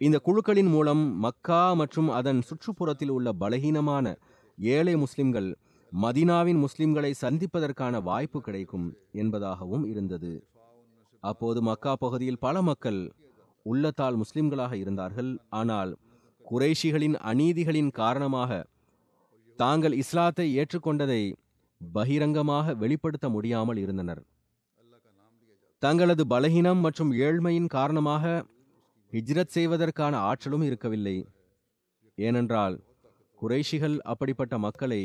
இந்த குழுக்களின் மூலம் மக்கா மற்றும் அதன் சுற்றுப்புறத்தில் உள்ள பலகீனமான ஏழை முஸ்லிம்கள் மதீனாவின் முஸ்லிம்களை சந்திப்பதற்கான வாய்ப்பு கிடைக்கும் என்பதாகவும் இருந்தது. அப்போது மக்கா பகுதியில் பல மக்கள் உள்ளத்தால் முஸ்லிம்களாக இருந்தார்கள். ஆனால் குறைஷிகளின் அநீதிகளின் காரணமாக தாங்கள் இஸ்லாத்தை ஏற்றுக்கொண்டதை பகிரங்கமாக வெளிப்படுத்த முடியாமல் இருந்தனர். தங்களது பலகீனம் மற்றும் ஏழ்மையின் காரணமாக ஹிஜ்ரத் செய்வதற்கான ஆற்றலும் இருக்கவில்லை. ஏனென்றால் குறைஷிகள் அப்படிப்பட்ட மக்களை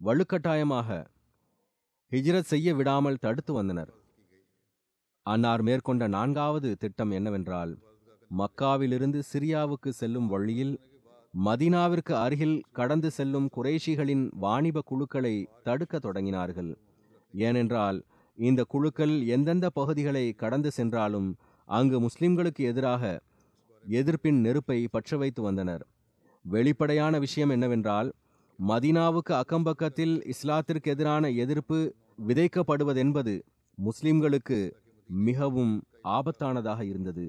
வலுக்கட்டாயமாக ஹிஜ்ரத் செய்ய விடாமல் தடுத்து வந்தனர். அன்னார் மேற்கொண்ட நான்காவது திட்டம் என்னவென்றால் மக்காவிலிருந்து சிரியாவுக்கு செல்லும் வழியில் மதீனாவிற்கு அருகில் கடந்து செல்லும் குறைஷிகளின் வாணிப குழுக்களை தடுக்க தொடங்கினார்கள். ஏனென்றால் இந்த குழுக்கள் எந்தெந்த பகுதிகளை கடந்து சென்றாலும் அங்கு முஸ்லிம்களுக்கு எதிராக எதிர்ப்பின் நெருப்பை பற்ற வைத்து வந்தனர். வெளிப்படையான விஷயம் என்னவென்றால் மதீனாவுக்கு அக்கம்பக்கத்தில் இஸ்லாத்திற்கு எதிரான எதிர்ப்பு விதைக்கப்படுவதென்பது முஸ்லிம்களுக்கு மிகவும் ஆபத்தானதாக இருந்தது.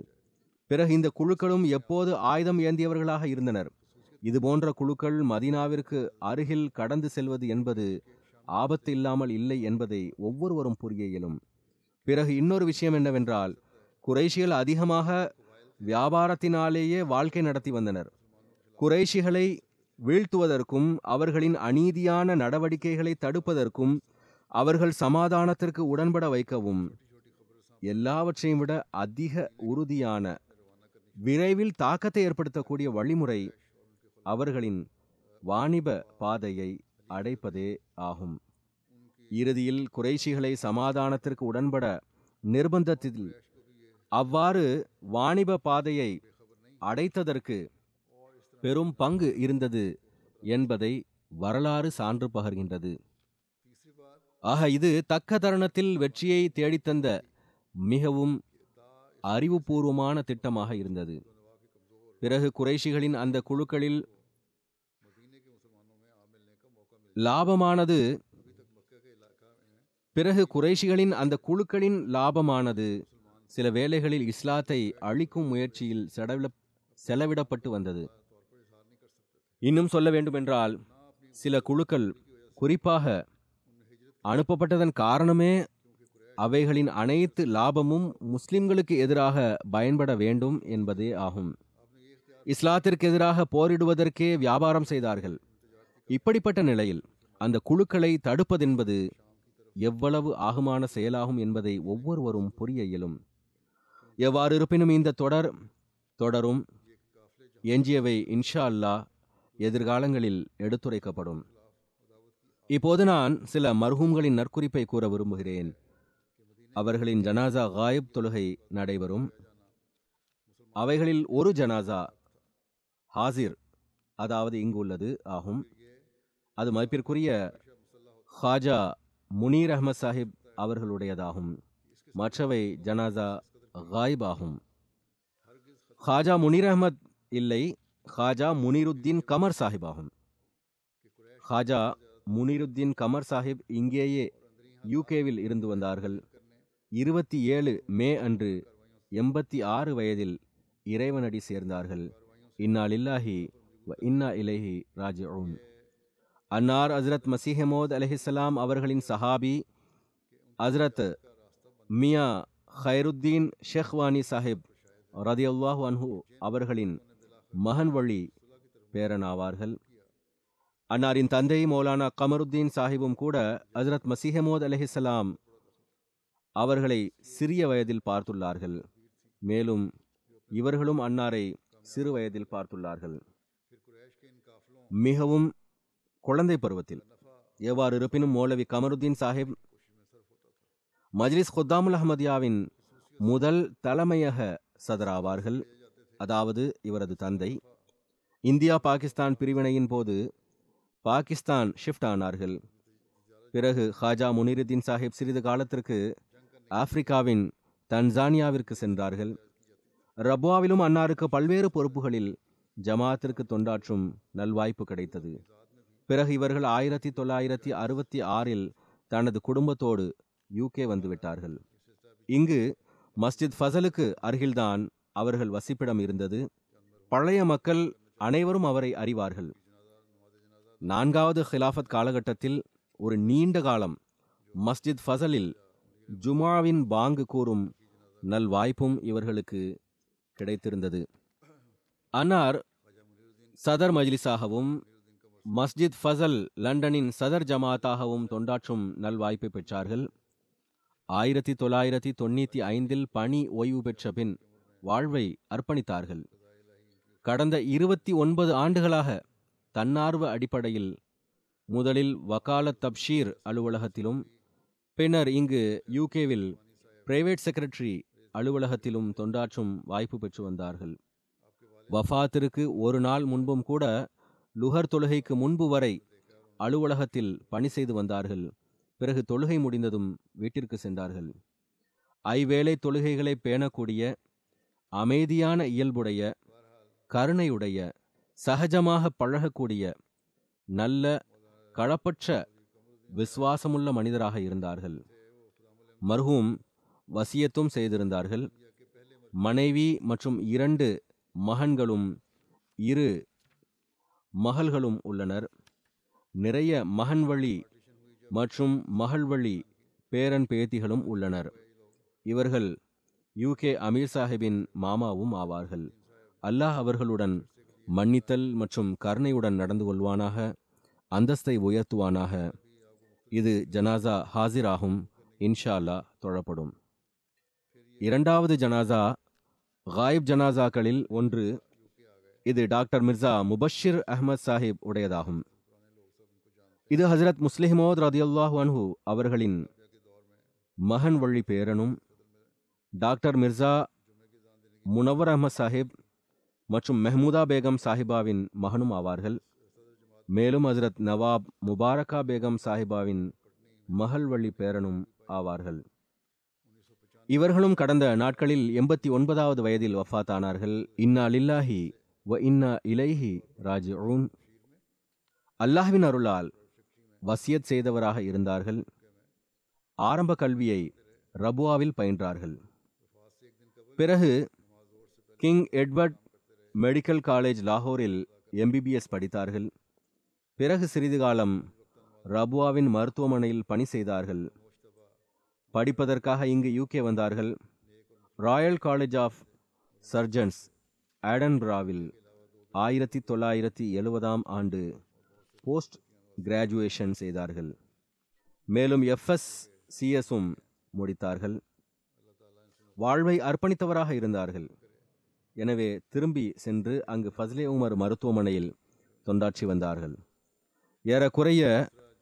பிறகு இந்த குழுக்களும் எப்போது ஆயுதம் ஏந்தியவர்களாக இருந்தனர்? இது போன்ற குழுக்கள் மதீனாவிற்கு அருகில் கடந்து செல்வது என்பது ஆபத்து இல்லாமல் இல்லை என்பதை ஒவ்வொருவரும் புரிய இயலும். பிறகு இன்னொரு விஷயம் என்னவென்றால் குறைஷிகள் அதிகமாக வியாபாரத்தினாலேயே வாழ்க்கை நடத்தி வந்தனர். குறைஷிகளை வீழ்த்துவதற்கும் அவர்களின் அநீதியான நடவடிக்கைகளை தடுப்பதற்கும் அவர்கள் சமாதானத்திற்கு உடன்பட வைக்கவும். எல்லாவற்றையும் விட அதிக உறுதியான விரைவில் தாக்கத்தை ஏற்படுத்தக்கூடிய வழிமுறை அவர்களின் வாணிப பாதையை அடைப்பதே ஆகும். இறுதியில் குறைஷிகளை சமாதானத்திற்கு உடன்பட நிர்பந்தத்தில் அவ்வாறு வாணிப பாதையை அடைத்ததற்கு பெரும் பங்கு இருந்தது என்பதை வரலாறு சான்று பகர்கின்றது. ஆக இது தக்க தருணத்தில் வெற்றியை தேடித்தந்த மிகவும் அறிவுபூர்வமான திட்டமாக இருந்தது. பிறகு குறைஷிகளின் அந்த குழுக்களில் லாபமானது பிறகு குறைஷிகளின் அந்த குழுக்களின் லாபமானது சில வேளைகளில் இஸ்லாத்தை அழிக்கும் முயற்சியில் செலவிட செலவிடப்பட்டு வந்தது. இன்னும் சொல்ல வேண்டுமென்றால் சில குழுக்கள் குறிப்பாக அனுப்பப்பட்டதன் காரணமே அவைகளின் அனைத்து லாபமும் முஸ்லிம்களுக்கு எதிராக பயன்பட வேண்டும் என்பதே ஆகும். இஸ்லாத்திற்கு எதிராக போரிடுவதற்கே வியாபாரம் செய்தார்கள். இப்படிப்பட்ட நிலையில் அந்த குழுக்களை தடுப்பதென்பது எவ்வளவு ஆகுமான செயலாகும் என்பதை ஒவ்வொருவரும் புரிய இயலும். எவ்வாறு இருப்பினும் இந்த தொடர் தொடரும். எஞ்சியவை இன்ஷா அல்லாஹ் எதிர்காலங்களில் எடுத்துரைக்கப்படும். இப்போது நான் சில மர்ஹூம்களின் நற்குறிப்பை கூற விரும்புகிறேன். அவர்களின் ஜனாசா காயிப் தொழுகை நடைபெறும். அவைகளில் ஒரு ஜனாசா ஹாசிர் அதாவது இங்கு உள்ளது ஆகும். அது மதிப்பிற்குரிய ஹாஜா முனீர் அஹ்மத் சாஹிப் அவர்களுடையதாகும். மற்றவை ஜனாசா காயிப் ஆகும். ஹாஜா முனீர் அஹமத் இல்லை ஹாஜா முனிருத்தீன் கமர் சாஹிப் ஆகும் ஹாஜா முனிருத்தீன் கமர் சாஹிப் இங்கேயே யூகேவில் இருந்து வந்தார்கள் இருபத்தி ஏழு மே அன்று எண்பத்தி ஆறு வயதில் இறைவனடி சேர்ந்தார்கள் இன்னா லில்லாஹி வ இன்னா இலைஹி ராஜிஊன் அன்னார் ஹசரத் மசீஹமோத் அலஹிஸ்ஸலாம் அவர்களின் சஹாபி ஹசரத் மியா ஹைருத்தீன் ஷெஹ்வானி சாஹிப் ரதியுல்லாஹ் அன்ஹு அவர்களின் மகன் வழி பேரனாவார்கள். அன்னாரின் தந்தை மௌலானா கமருத்தீன் சாஹிபும் கூட ஹசரத் மசிஹமோத் அலஹிசலாம் அவர்களை சிறிய வயதில் பார்த்துள்ளார்கள். மேலும் இவர்களும் அன்னாரை சிறு வயதில் பார்த்துள்ளார்கள். மிகவும் குழந்தை பருவத்தில் எவ்வாறு இருப்பினும் மௌலவி கமருத்தீன் சாஹிப் மஜ்லிஸ் குத்தாமுல் அஹமதியாவின் முதல் தலைமையக சதராவார்கள் அதாவது இவரது தந்தை. இந்தியா பாகிஸ்தான் பிரிவினையின் போது பாகிஸ்தான் ஷிஃப்ட் ஆனார்கள். பிறகு ஹாஜா முனிருத்தீன் சாஹிப் சிறிது காலத்திற்கு ஆப்பிரிக்காவின் தன்சானியாவிற்கு சென்றார்கள். ரபுவாவிலும் அன்னாருக்கு பல்வேறு பொறுப்புகளில் ஜமாத்திற்கு தொண்டாற்றும் நல்வாய்ப்பு கிடைத்தது. பிறகு இவர்கள் ஆயிரத்தி தொள்ளாயிரத்தி அறுபத்தி ஆறில் தனது குடும்பத்தோடு யூகே வந்துவிட்டார்கள். இங்கு மஸ்ஜித் ஃபசலுக்கு அருகில்தான் அவர்கள் வசிப்பிடம் இருந்தது. பழைய மக்கள் அனைவரும் அவரை அறிவார்கள். நான்காவது ஹிலாஃபத் காலகட்டத்தில் ஒரு நீண்ட காலம் மஸ்ஜித் ஃபசலில் ஜுமாவின் பாங்கு கூறும் நல்வாய்ப்பும் இவர்களுக்கு கிடைத்திருந்தது. அன்னார் சதர் மஜ்லிஸாகவும் மஸ்ஜித் ஃபசல் லண்டனின் சதர் ஜமாத்தாகவும் தொண்டாற்றும் நல்வாய்ப்பை பெற்றார்கள். ஆயிரத்தி தொள்ளாயிரத்தி தொண்ணூற்றி ஐந்தில் பணி ஓய்வு பெற்ற பின் வாழ்வை அர்ப்பணித்தார்கள். கடந்த இருபத்தி ஒன்பது ஆண்டுகளாக தன்னார்வ அடிப்படையில் முதலில் வக்கால தப்ஷீர் அலுவலகத்திலும் பின்னர் இங்கு யூகேவில் பிரைவேட் செக்ரட்டரி அலுவலகத்திலும் தொண்டாற்றும் வாய்ப்பு பெற்று வந்தார்கள். வஃபாத்திற்கு ஒரு நாள் முன்பும் கூட லுகர் தொழுகைக்கு முன்பு வரை அலுவலகத்தில் பணி செய்து வந்தார்கள். பிறகு தொழுகை முடிந்ததும் வீட்டிற்கு சென்றார்கள். ஐவேளை தொழுகைகளை பேணக்கூடிய அமைதியான இயல்புடைய கருணையுடைய சகஜமாக பழகக்கூடிய நல்ல களப்பற்ற விசுவாசமுள்ள மனிதராக இருந்தார்கள். மர்ஹூம் வசியத்தும் செய்திருந்தார்கள். மனைவி மற்றும் இரண்டு மகன்களும் இரு மகள்களும் உள்ளனர். நிறைய மகன் வழி மற்றும் மகள் வழி பேரன் பேத்திகளும் உள்ளனர். இவர்கள் யூகே அமீர் சாஹிபின் மாமாவும் ஆவார்கள். அல்லாஹ் அவர்களுடன் மன்னித்தல் மற்றும் கருணையுடன் நடந்து கொள்வானாக அந்தஸ்தை உயர்த்துவானாக. இது ஜனாசா ஹாசிராகும் இன்ஷா அல்லாஹ் தொழப்படும். இரண்டாவது ஜனாசா காயிப் ஜனாசாக்களில் ஒன்று இது டாக்டர் மிர்சா முபஷிர் அஹ்மத் சாஹிப் உடையதாகும். இது ஹசரத் முஸ்லிஹமோத் ரதியுல்லாஹ் அன்ஹு அவர்களின் மகன் வழி பேரனும் டாக்டர் மிர்சா முனவர் அஹ்மத் சாஹிப் மற்றும் மெஹமூதா பேகம் சாஹிபாவின் மகனும் ஆவார்கள். மேலும் ஹசரத் நவாப் முபாரக்கா பேகம் சாஹிபாவின் மகள் வழி பேரனும் ஆவார்கள். இவர்களும் கடந்த நாட்களில் எண்பத்தி ஒன்பதாவது வயதில் வஃபாத்தானார்கள் இன்னா லில்லாஹி வ இன்னா இலைஹி ராஜ் அல்லாஹ்வின் அருளால் வசியத் செய்தவராக இருந்தார்கள். ஆரம்ப கல்வியை ரபுவாவில் பயின்றார்கள். பிறகு கிங் எட்வர்ட் மெடிக்கல் காலேஜ் லாகூரில் எம்பிபிஎஸ் படித்தார்கள். பிறகு சிறிது காலம் ரபுவாவின் மருத்துவமனையில் பணி செய்தார்கள். படிப்பதற்காக இங்கு யூகே வந்தார்கள். ராயல் காலேஜ் ஆஃப் சர்ஜன்ஸ் ஆடன்பிராவில் ஆயிரத்தி தொள்ளாயிரத்தி எழுபதாம் ஆண்டு போஸ்ட் கிராஜுவேஷன் செய்தார்கள். மேலும் எஃப்எஸ் சிஎஸும் முடித்தார்கள். வாழ்வை அர்ப்பணித்தவராக இருந்தார்கள். எனவே திரும்பி சென்று அங்கு ஃபஸ்லே உமர் மருத்துவமனையில் தொண்டாற்றி வந்தார்கள். ஏறக்குறைய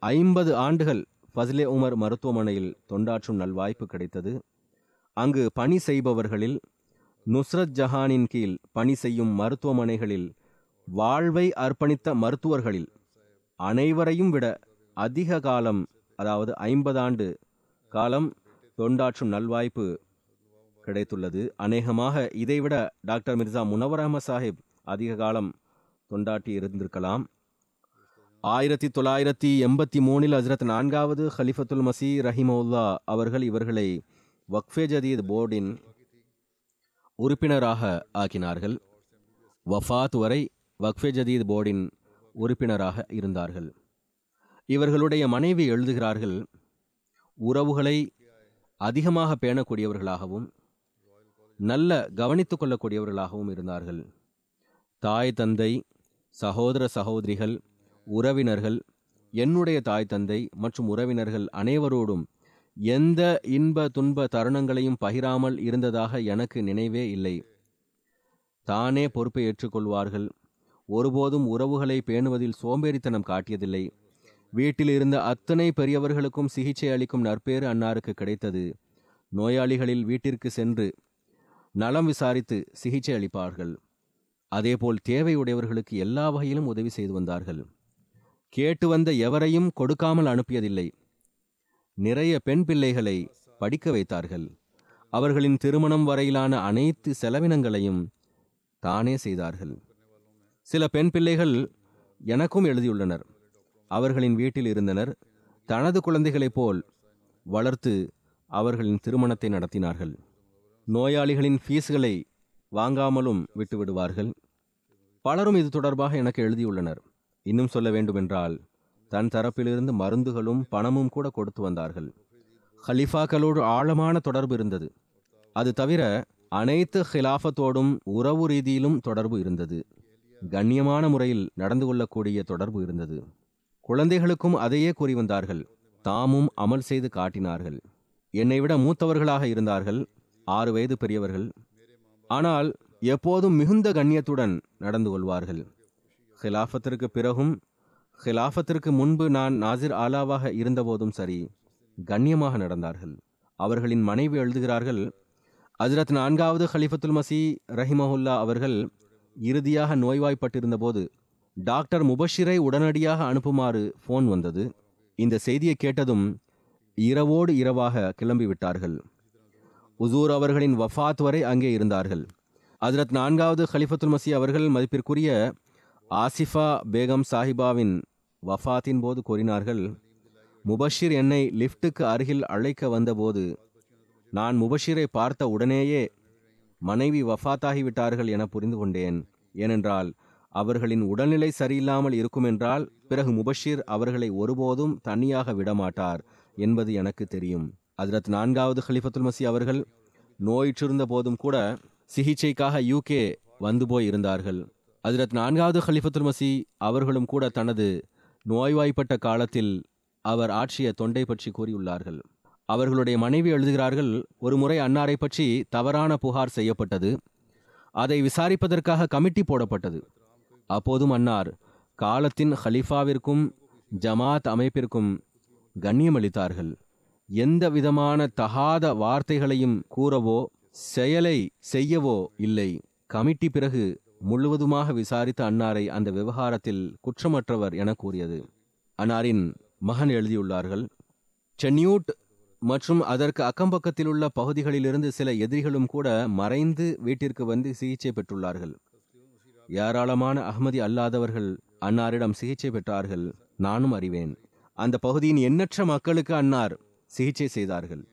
ஐம்பது ஆண்டுகள் ஃபஸ்லே உமர் மருத்துவமனையில் தொண்டாற்றும் நல்வாய்ப்பு கிடைத்தது. அங்கு பணி செய்பவர்களில் நுஸ்ரத் ஜஹானின் கீழ் பணி செய்யும் மருத்துவமனைகளில் வாழ்வை அர்ப்பணித்த மருத்துவர்களில் அனைவரையும் விட அதிக காலம் அதாவது ஐம்பது ஆண்டு காலம் தொண்டாற்றும் நல்வாய்ப்பு கிடைத்துள்ளது. அநேகமாக இதைவிட டாக்டர் மிர்சா முனவர் அஹமத் சாஹிப் அதிக காலம் தொண்டாட்டி இருந்திருக்கலாம். ஆயிரத்தி தொள்ளாயிரத்தி எண்பத்தி மூணில் ஹசரத் நான்காவது ஹலிஃபத்துல் மசி ரஹிமவுல்லா அவர்கள் இவர்களை வக்ஃபே ஜதீத் போர்டின் உறுப்பினராக ஆக்கினார்கள். வஃபாத் வரை வக்ஃபே ஜதீத் போர்டின் உறுப்பினராக இருந்தார்கள். இவர்களுடைய மனைவி எழுதுகிறார்கள் உறவுகளை அதிகமாக பேணக்கூடியவர்களாகவும் நல்ல கவனித்து கொள்ளக்கூடியவர்களாகவும் இருந்தார்கள். தாய் தந்தை சகோதர சகோதரிகள் உறவினர்கள் என்னுடைய தாய் தந்தை மற்றும் உறவினர்கள் அனைவரோடும் எந்த இன்ப துன்ப தருணங்களையும் பகிராமல் இருந்ததாக எனக்கு நினைவே இல்லை. தானே பொறுப்பை ஏற்றுக்கொள்வார்கள். ஒருபோதும் உறவுகளை பேணுவதில் சோம்பேறித்தனம் காட்டியதில்லை. வீட்டில் இருந்த அத்தனை பெரியவர்களுக்கும் சிகிச்சை அளிக்கும் நற்பேறு அன்னாருக்கு கிடைத்தது. நோயாளிகளில் வீட்டிற்கு சென்று நலம் விசாரித்து சிகிச்சை அளிப்பார்கள். அதேபோல் தேவையுடையவர்களுக்கு எல்லா வகையிலும் உதவி செய்து வந்தார்கள். கேட்டு வந்த எவரையும் கொடுக்காமல் அனுப்பியதில்லை. நிறைய பெண் பிள்ளைகளை படிக்க வைத்தார்கள். அவர்களின் திருமணம் வரையிலான அனைத்து செலவினங்களையும் தானே செய்தார்கள். சில பெண் பிள்ளைகள் எனக்கும் எழுதியுள்ளனர். அவர்களின் வீட்டில் இருந்தனர். தனது குழந்தைகளைப் போல் வளர்த்து அவர்களின் திருமணத்தை நடத்தினார்கள். நோயாளிகளின் ஃபீஸ்களை வாங்காமலும் விட்டுவிடுவார்கள். பலரும் இது தொடர்பாக எனக்கு எழுதியுள்ளனர். இன்னும் சொல்ல வேண்டுமென்றால் தன் தரப்பிலிருந்து மருந்துகளும் பணமும் கூட கொடுத்து வந்தார்கள். ஹலிஃபாக்களோடு ஆழமான தொடர்பு இருந்தது. அது தவிர அனைத்து ஹிலாஃபத்தோடும் உறவு ரீதியிலும் தொடர்பு இருந்தது. கண்ணியமான முறையில் நடந்து கொள்ளக்கூடிய தொடர்பு இருந்தது. குழந்தைகளுக்கும் அதையே கூறி வந்தார்கள். தாமும் அமல் செய்து காட்டினார்கள். என்னை விட மூத்தவர்களாக இருந்தார்கள். ஆறு வயது பெரியவர்கள். ஆனால் எப்போதும் மிகுந்த கண்ணியத்துடன் நடந்து கொள்வார்கள். ஹிலாஃபத்திற்கு பிறகும் ஹிலாஃபத்திற்கு முன்பு நான் நாசிர் ஆலாவாக இருந்தபோதும் சரி கண்ணியமாக நடந்தார்கள். அவர்களின் மனைவி எழுதுகிறார்கள் அஜரத் நான்காவது ஹலிஃபத்துல் மசி ரஹிமஹுல்லா அவர்கள் இறுதியாக நோய்வாய்ப்பட்டிருந்தபோது டாக்டர் முபஷிரை உடனடியாக அனுப்புமாறு ஃபோன் வந்தது. இந்த செய்தியை கேட்டதும் இரவோடு இரவாக கிளம்பி விட்டார்கள் உசூர் அவர்களின் வஃபாத் வரை அங்கே இருந்தார்கள். ஹஜ்ரத் நான்காவது ஹலிஃபத்துல் மசி அவர்கள் மதிப்பிற்குரிய ஆசிஃபா பேகம் சாஹிபாவின் வஃபாத்தின் போது கூறினார்கள் முபஷிர் என்னை லிஃப்ட்டுக்கு அருகில் அழைக்க வந்தபோது நான் முபஷிரை பார்த்த உடனேயே மனைவி வஃபாத்தாகிவிட்டார்கள் என புரிந்து கொண்டேன். ஏனென்றால் அவர்களின் உடல்நிலை சரியில்லாமல் இருக்குமென்றால் பிறகு முபஷிர் அவர்களை ஒருபோதும் தனியாக விடமாட்டார் என்பது எனக்கு தெரியும். அதிரத் நான்காவது ஹலிஃபத்துல் மசி அவர்கள் நோயிற்றிருந்த போதும் கூட சிகிச்சைக்காக யூகே வந்து போய் இருந்தார்கள் அதிரத் நான்காவது ஹலிஃபத்துல் மசி அவர்களும் கூட தனது நோய்வாய்ப்பட்ட காலத்தில் அவர் ஆட்சிய தொண்டை பற்றி கூறியுள்ளார்கள். அவர்களுடைய மனைவி எழுதுகிறார்கள் ஒரு முறை அன்னாரை பற்றி தவறான புகார் செய்யப்பட்டது. அதை விசாரிப்பதற்காக கமிட்டி போடப்பட்டது. அப்போதும் அன்னார் காலத்தின் ஹலிஃபாவிற்கும் ஜமாத் அமைப்பிற்கும் கண்ணியமளித்தார்கள் எந்த விதமான தகாத வார்த்தைகளையும் கூறவோ செயலை செய்யவோ இல்லை. கமிட்டி பிறகு முழுவதுமாக விசாரித்த அன்னாரை அந்த விவகாரத்தில் குற்றமற்றவர் என கூறியது. அன்னாரின் மகன் எழுதியுள்ளார்கள் சென்னியூட் மற்றும் அதற்கு அக்கம்பக்கத்தில் உள்ள பகுதிகளிலிருந்து சில எதிரிகளும் கூட மறைந்து வீட்டிற்கு வந்து சிகிச்சை பெற்றுள்ளார்கள். ஏராளமான அகமதி அல்லாதவர்கள் அன்னாரிடம் சிகிச்சை பெற்றார்கள். நானும் அறிவேன். அந்த பகுதியின் எண்ணற்ற மக்களுக்கு அன்னார் சிகிச்சை செய்தார்கள்.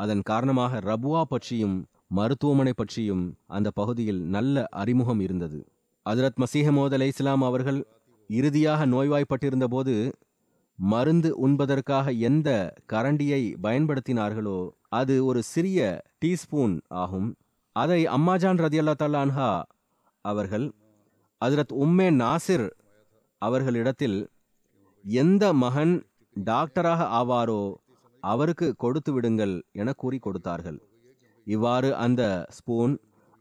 அதன் காரணமாக ரபுவா பற்றியும் மருத்துவமனை பற்றியும் அந்த பகுதியில் நல்ல அறிமுகம் இருந்தது. அதிரத் மசீஹமோத் அலை இஸ்லாம் அவர்கள் இறுதியாக நோய்வாய்ப்பட்டிருந்த போது மருந்து உண்பதற்காக எந்த கரண்டியை பயன்படுத்தினார்களோ அது ஒரு சிறிய டீஸ்பூன் ஆகும். அதை அம்மாஜான் ரதியல்லா அல்லா தல்லான்ஹா அவர்கள் அதிரத் உம்மே நாசிர் அவர்களிடத்தில் எந்த மகன் டாக்டராக ஆவாரோ அவருக்கு கொடுத்து விடுங்கள் என கூறி கொடுத்தார்கள். இவ்வாறு அந்த ஸ்பூன்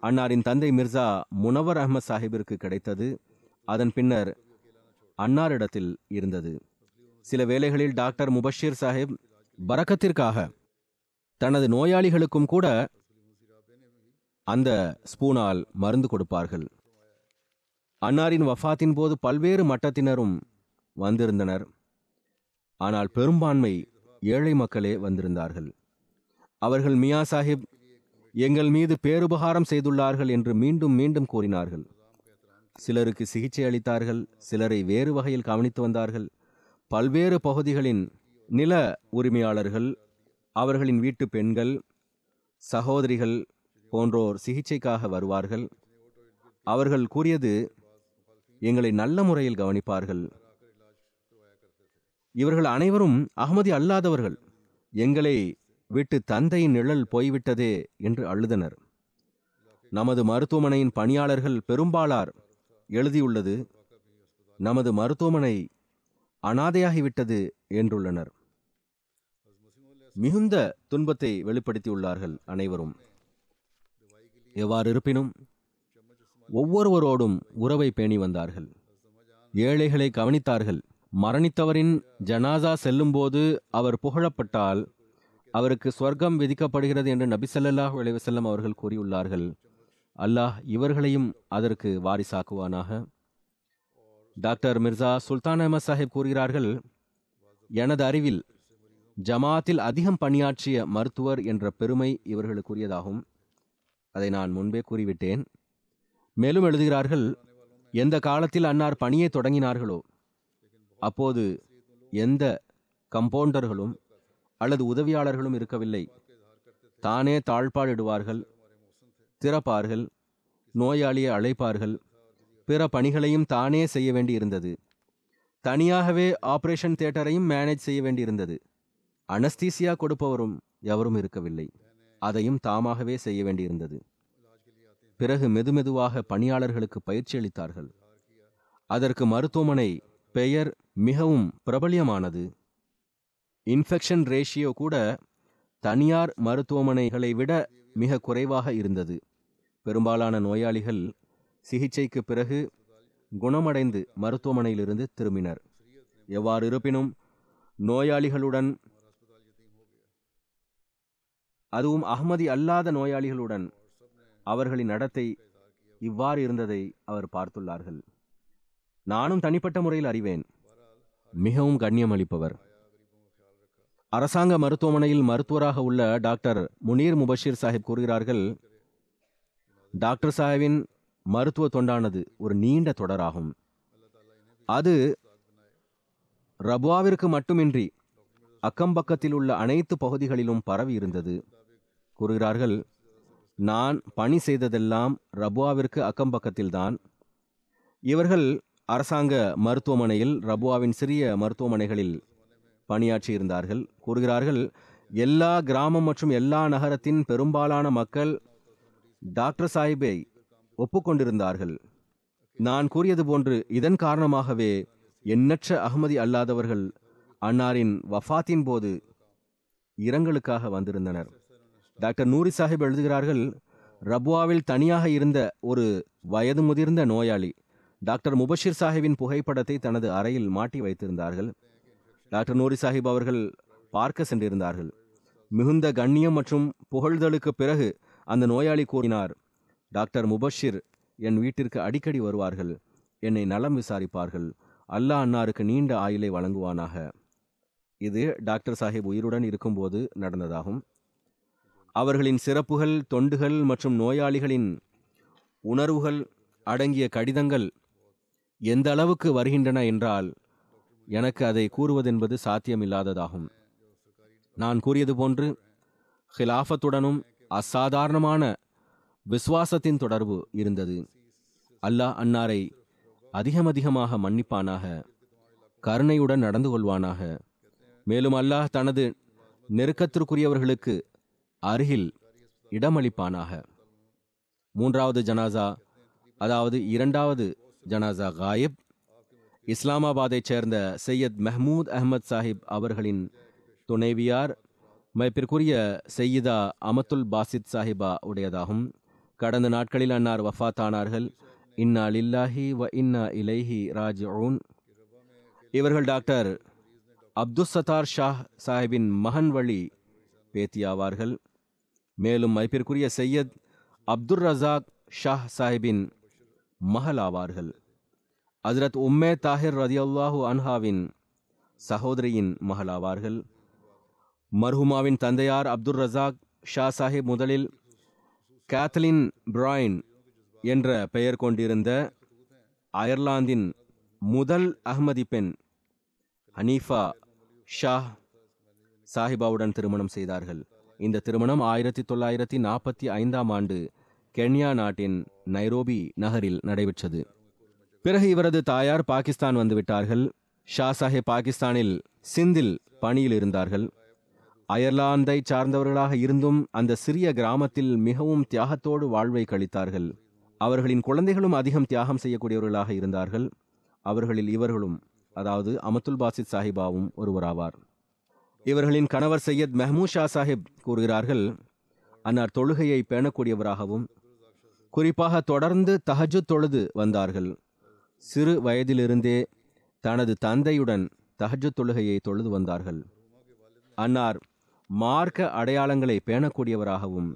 அன்னாரின் தந்தை மிர்சா முனவர் அஹ்மத் சாஹிபிற்கு கிடைத்தது. அதன் பின்னர் அன்னாரிடத்தில் இருந்தது. சில வேளைகளில் டாக்டர் முபஷீர் சாஹிப் பறக்கத்திற்காக தனது நோயாளிகளுக்கும் கூட அந்த ஸ்பூனால் மருந்து கொடுப்பார்கள். அன்னாரின் வஃபாத்தின் போது பல்வேறு மட்டத்தினரும் வந்திருந்தனர். ஆனால் பெரும்பான்மை ஏழை மக்களே வந்திருந்தார்கள். அவர்கள் மியா சாஹிப் எங்கள் மீது பேருபகாரம் செய்துள்ளார்கள் என்று மீண்டும் மீண்டும் கூறினார்கள். சிலருக்கு சிகிச்சை அளித்தார்கள் சிலரை வேறு வகையில் கவனித்து வந்தார்கள். பல்வேறு பகுதிகளின் நில உரிமையாளர்கள் அவர்களின் வீட்டு பெண்கள் சகோதரிகள் போன்றோர் சிகிச்சைக்காக வருவார்கள். அவர்கள் கூறியது எங்களை நல்ல முறையில் கவனிப்பார்கள். இவர்கள் அனைவரும் அகமதி அல்லாதவர்கள். எங்களை விட்டு தந்தையின் நிழல் போய்விட்டதே என்று அழுதனர். நமது மருத்துவமனையின் பணியாளர்கள் பெரும்பாலார் எழுதியுள்ளது நமது மருத்துவமனை அனாதையாகிவிட்டது என்றுள்ளனர். மிகுந்த துன்பத்தை வெளிப்படுத்தியுள்ளார்கள் அனைவரும். எவ்வாறு இருப்பினும் ஒவ்வொருவரோடும் உறவை பேணி வந்தார்கள். ஏழைகளை கவனித்தார்கள். மரணித்தவரின் ஜனாசா செல்லும்போது அவர் புகழப்பட்டால் அவருக்கு ஸ்வர்க்கம் விதிக்கப்படுகிறது என்று நபிசல்லாஹ் ஸல்லல்லாஹு அவர்கள் கூறியுள்ளார்கள். அல்லாஹ் இவர்களையும் அதற்கு வாரிசாக்குவானாக. டாக்டர் மிர்சா சுல்தான் அஹமத் சாஹிப் கூறுகிறார்கள் எனது அறிவில் ஜமாத்தில் அதிகம் பணியாற்றிய மருத்துவர் என்ற பெருமை இவர்களுக்குரியதாகும் அதை நான் முன்பே கூறிவிட்டேன். மேலும் எழுதுகிறார்கள் எந்த காலத்தில் அன்னார் பணியை தொடங்கினார்களோ அப்போது எந்த கம்பவுண்டர்களும் அல்லது உதவியாளர்களும் இருக்கவில்லை. தானே தாழ்பாடிடுவார்கள் திறப்பார்கள் நோயாளியை அழைப்பார்கள் பிற பணிகளையும் தானே செய்ய வேண்டியிருந்தது. தனியாகவே ஆபரேஷன் தியேட்டரையும் மேனேஜ் செய்ய வேண்டியிருந்தது. அனஸ்தீசியா கொடுப்பவரும் எவரும் இருக்கவில்லை. அதையும் தாமாகவே செய்ய வேண்டியிருந்தது. பிறகு மெதுமெதுவாக பணியாளர்களுக்கு பயிற்சி அளித்தார்கள். அதற்கு மருத்துவமனை பெயர் மிகவும் பிரபலியமானது. இன்ஃபெக்ஷன் ரேஷியோ கூட தனியார் மருத்துவமனைகளை விட மிக குறைவாக இருந்தது. பெரும்பாலான நோயாளிகள் சிகிச்சைக்கு பிறகு குணமடைந்து மருத்துவமனையிலிருந்து திரும்பினர். எவ்வாறு இருப்பினும் நோயாளிகளுடன் அதுவும் அகமதி அல்லாத நோயாளிகளுடன் அவர்களின் நடத்தை இவ்வாறு இருந்ததை அவர் பார்த்துள்ளார்கள். நானும் தனிப்பட்ட முறையில் அறிவேன். மிகவும் கண்ணியம் அளிப்பவர். அரசாங்க மருத்துவமனையில் மருத்துவராக உள்ள டாக்டர் முனீர் முபஷீர் சாஹிப் கூறுகிறார்கள் டாக்டர் சாஹிப்பின் மருத்துவ தொண்டானது ஒரு நீண்ட தொடராகும். அது ரபுவாவிற்கு மட்டுமின்றி அக்கம்பக்கத்தில் உள்ள அனைத்து பகுதிகளிலும் பரவி இருந்தது. கூறுகிறார்கள் நான் பணி செய்ததெல்லாம் ரபுவாவிற்கு அக்கம்பக்கத்தில்தான் இவர்கள் அரசாங்க மருத்துவமனையில் ரபுவாவின் சிறிய மருத்துவமனைகளில் பணியாற்றி இருந்தார்கள் கூறுகிறார்கள் எல்லா கிராமம் மற்றும் எல்லா நகரத்தின் பெரும்பாலான மக்கள் டாக்டர் சாஹிப்பை ஒப்புக்கொண்டிருந்தார்கள். நான் கூறியது போன்று இதன் காரணமாகவே எண்ணற்ற அகமதி அல்லாதவர்கள் அன்னாரின் வஃபாத்தின் போது இரங்கலுக்காக வந்திருந்தனர். டாக்டர் நூரி சாஹிப் எழுதுகிறார்கள் ரபுவாவில் தனியாக இருந்த ஒரு வயது முதிர்ந்த நோயாளி டாக்டர் முபஷிர் சாஹிப்பின் புகைப்படத்தை தனது அறையில் மாட்டி வைத்திருந்தார்கள். டாக்டர் நூரி சாஹிப் அவர்கள் பார்க்க சென்றிருந்தார்கள். மிகுந்த கண்ணியம் மற்றும் புகழ்தலுக்கு பிறகு அந்த நோயாளி கூறினார் டாக்டர் முபஷிர் என் வீட்டிற்கு அடிக்கடி வருவார்கள். என்னை நலம் விசாரிப்பார்கள். அல்லாஹ் அன்னாருக்கு நீண்ட ஆயுளை வழங்குவானாக. இது டாக்டர் சாஹிப் உயிருடன் இருக்கும்போது நடந்ததாகும். அவர்களின் சிறப்புகள் தொண்டுகள் மற்றும் நோயாளிகளின் உணர்வுகள் அடங்கிய கடிதங்கள் எந்த அளவுக்கு வருகின்றன என்றால் எனக்கு அதை கூறுவதென்பது சாத்தியமில்லாததாகும். நான் கூறியது போன்று ஹிலாஃபத்துடனும் அசாதாரணமான விசுவாசத்தின் தொடர்பு இருந்தது. அல்லாஹ் அன்னாரை அதிகமதிகமாக மன்னிப்பானாக கருணையுடன் நடந்து கொள்வானாக. மேலும் அல்லாஹ் தனது நெருக்கத்திற்குரியவர்களுக்கு அருகில் இடமளிப்பானாக. மூன்றாவது ஜனாசா அதாவது இரண்டாவது ஜனாசா காயிப் இஸ்லாமாபாத்தைச் சேர்ந்த சையத் மெஹமூத் அஹ்மத் சாஹிப் அவர்களின் துணைவியார் மைப்பிற்குரிய செய்யிதா அமத்துல் பாசித் சாஹிபா உடையதாகும். கடந்த நாட்களில் அன்னார் வஃபாத்தானார்கள் இன்னா லில்லாஹி வ இன்னா இலைஹி ராஜ் இவர்கள் டாக்டர் அப்துஸ் சத்தார் ஷாஹ் சாஹிபின் மகன் வழி பேத்தியாவார்கள். மேலும் மைப்பிற்குரிய சையத் அப்துல் ரசாக் ஷாஹ் சாஹிபின் மகளாவார்கள். ஆவார்கள் உம்மே தாஹிர் ரதியல்லாஹு அன்ஹாவின் சகோதரியின் மகளாவார்கள். மர்ஹுமாவின் தந்தையார் அப்துல் ரசாக் ஷா சாஹிப் முதலில் கேத்லின் பிராயின் என்ற பெயர் கொண்டிருந்த அயர்லாந்தின் முதல் அஹ்மதி பெண் ஹனீஃபா ஷா சாஹிபாவுடன் திருமணம் செய்தார்கள். இந்த திருமணம் ஆயிரத்தி தொள்ளாயிரத்தி நாற்பத்தி ஐந்தாம் ஆண்டு கென்யா நாட்டின் நைரோபி நகரில் நடைபெற்றது. பிறகு இவரது தாயார் பாகிஸ்தான் வந்துவிட்டார்கள். ஷா சாஹிப் பாகிஸ்தானில் சிந்தில் பணியில் இருந்தார்கள். அயர்லாந்தை சார்ந்தவர்களாக இருந்தும் அந்த சிறிய கிராமத்தில் மிகவும் தியாகத்தோடு வாழ்வை கழித்தார்கள். அவர்களின் குழந்தைகளும் அதிகம் தியாகம் செய்யக்கூடியவர்களாக இருந்தார்கள். அவர்களில் இவர்களும் அதாவது அமத்துல் பாசித் சாஹிபாவும் ஒருவராவார். இவர்களின் கணவர் சையத் மெஹமூத் ஷா சாஹிப் கூறுகிறார்கள் அன்னார் தொழுகையை பேணக்கூடியவராகவும் குறிப்பாக தொடர்ந்து தஹஜுத் தொழுது வந்தார்கள். சிறு வயதிலிருந்தே தனது தந்தையுடன் தஹஜுத் தொழுகையை தொழுது வந்தார்கள். அன்னார் மார்க்க அடையாளங்களை பேணக்கூடியவராகவும்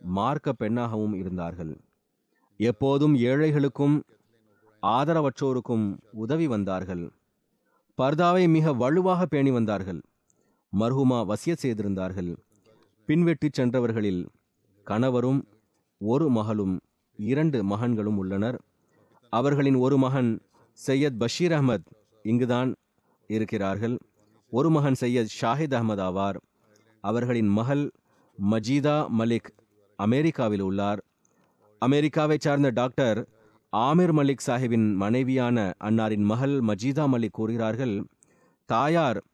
மார்க்க பெண்ணாகவும் இருந்தார்கள். எப்போதும் ஏழைகளுக்கும் ஆதரவற்றோருக்கும் உதவி வந்தார்கள். பர்தாவை மிக வலுவாக பேணி வந்தார்கள். மர்ஹுமா வசிய செய்திருந்தார்கள். பின்வெட்டி சென்றவர்களில் கணவரும் ஒரு மகளும் இரண்டு மகன்களும் உள்ளனர். அவர்களின் ஒரு மகன் சையத் பஷீர் அஹ்மத் இங்குதான் இருக்கிறார்கள். ஒரு மகன் சையத் ஷாஹித் அஹ்மத் ஆவார். அவர்களின் மகள் மஜீதா மலிக் அமெரிக்காவில் உள்ளார். அமெரிக்காவைச் சார்ந்த டாக்டர் ஆமிர் மலிக் சாஹிபின் மனைவியான அன்னாரின் மகள் மஜீதா மலிக் கூறுகிறார்கள் தாயார்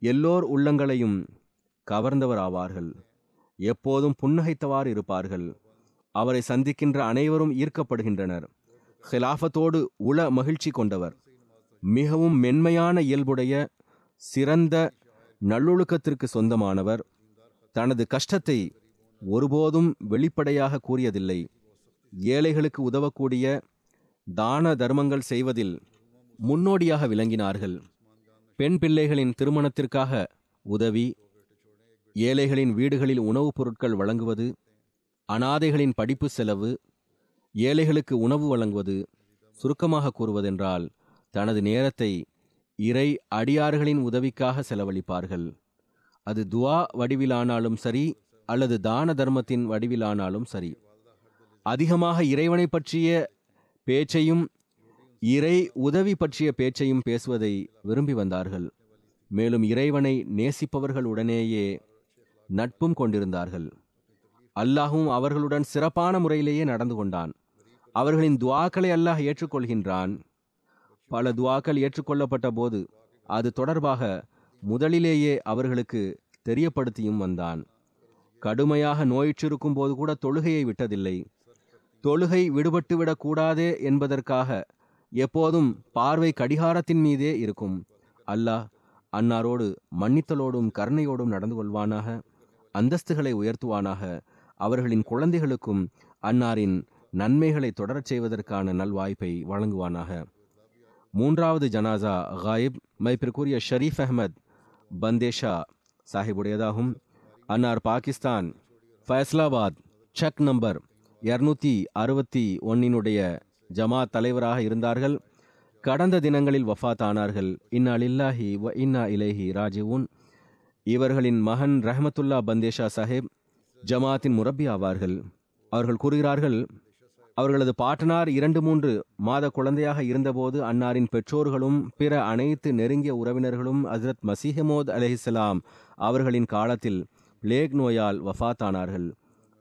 எல்லோர் உள்ளங்களையும் கவர்ந்தவர் ஆவார்கள் எப்போதும் புன்னகைத்தவாறு இருப்பார்கள். அவரை சந்திக்கின்ற அனைவரும் ஈர்க்கப்படுகின்றனர். ஹிலாஃபத்தோடு உள மகிழ்ச்சி கொண்டவர். மிகவும் மென்மையான இயல்புடைய சிறந்த நல்லொழுக்கத்திற்கு சொந்தமானவர். தனது கஷ்டத்தை ஒருபோதும் வெளிப்படையாக கூறியதில்லை. ஏழைகளுக்கு உதவக்கூடிய தான தர்மங்கள் செய்வதில் முன்னோடியாக விளங்கினார்கள். பெண் பிள்ளைகளின் திருமணத்திற்காக உதவி ஏழைகளின் வீடுகளில் உணவுப் பொருட்கள் வழங்குவது அனாதைகளின் படிப்பு செலவு ஏழைகளுக்கு உணவு வழங்குவது சுருக்கமாக கூறுவதென்றால் தனது நேரத்தை இறை அடியார்களின் உதவிக்காக செலவழிப்பார்கள். அது துவா வடிவிலானாலும் சரி அல்லது தான தர்மத்தின் வடிவிலானாலும் சரி. அதிகமாக இறைவனை பற்றிய பேச்சையும் இறை உதவி பற்றிய பேச்சையும் பேசுவதை விரும்பி வந்தார்கள். மேலும் இறைவனை நேசிப்பவர்களுடனேயே நட்பும் கொண்டிருந்தார்கள். அல்லாஹும் அவர்களுடன் சிறப்பான முறையிலேயே நடந்து கொண்டான். அவர்களின் துவாக்களை அல்லாஹ் ஏற்றுக்கொள்கின்றான். பல துவாக்கள் ஏற்றுக்கொள்ளப்பட்ட போது அது தொடர்பாக முதலிலேயே அவர்களுக்கு தெரியப்படுத்தியும் வந்தான். கடுமையாக நோயிற்றிருக்கும் போது கூட தொழுகையை விட்டதில்லை. தொழுகை விடுபட்டுவிடக் கூடாதே என்பதற்காக எப்போதும் பார்வை கடிகாரத்தின் மீதே இருக்கும். அல்லாஹ் அன்னாரோடு மன்னித்தலோடும் கருணையோடும் நடந்து கொள்வானாக அந்தஸ்துகளை உயர்த்துவானாக அவர்களின் குழந்தைகளுக்கும் அன்னாரின் நன்மைகளை தொடரச் செய்வதற்கான நல்வாய்ப்பை வழங்குவானாக. மூன்றாவது ஜனாசா காயிப் மைப்பிற்குரிய ஷரீஃப் அஹ்மத் பந்தேஷா சாஹிபுடையதாகும். அன்னார் பாகிஸ்தான் ஃபைஸ்லாபாத் செக் நம்பர் இருநூத்தி அறுபத்தி ஒன்னினுடைய ஜமாத் தலைவராக இருந்தார்கள். கடந்த தினங்களில் வஃபாத் ஆனார்கள் இன்னா லில்லாஹி வ இன்னா இலேஹி ராஜிவுன் இவர்களின் மகன் ரஹமத்துல்லா பந்தேஷா சாஹிப் ஜமாத்தின் முரப்பி ஆவார்கள். அவர்கள் கூறுகிறார்கள் அவர்களது பாட்டனார் இரண்டு மூன்று மாத குழந்தையாக இருந்தபோது அன்னாரின் பெற்றோர்களும் பிற அனைத்து நெருங்கிய உறவினர்களும் ஹசரத் மசீஹமோத் அலைஹிஸ்ஸலாம் அவர்களின் காலத்தில் பிளேக் நோயால் வஃபாத்தானார்கள்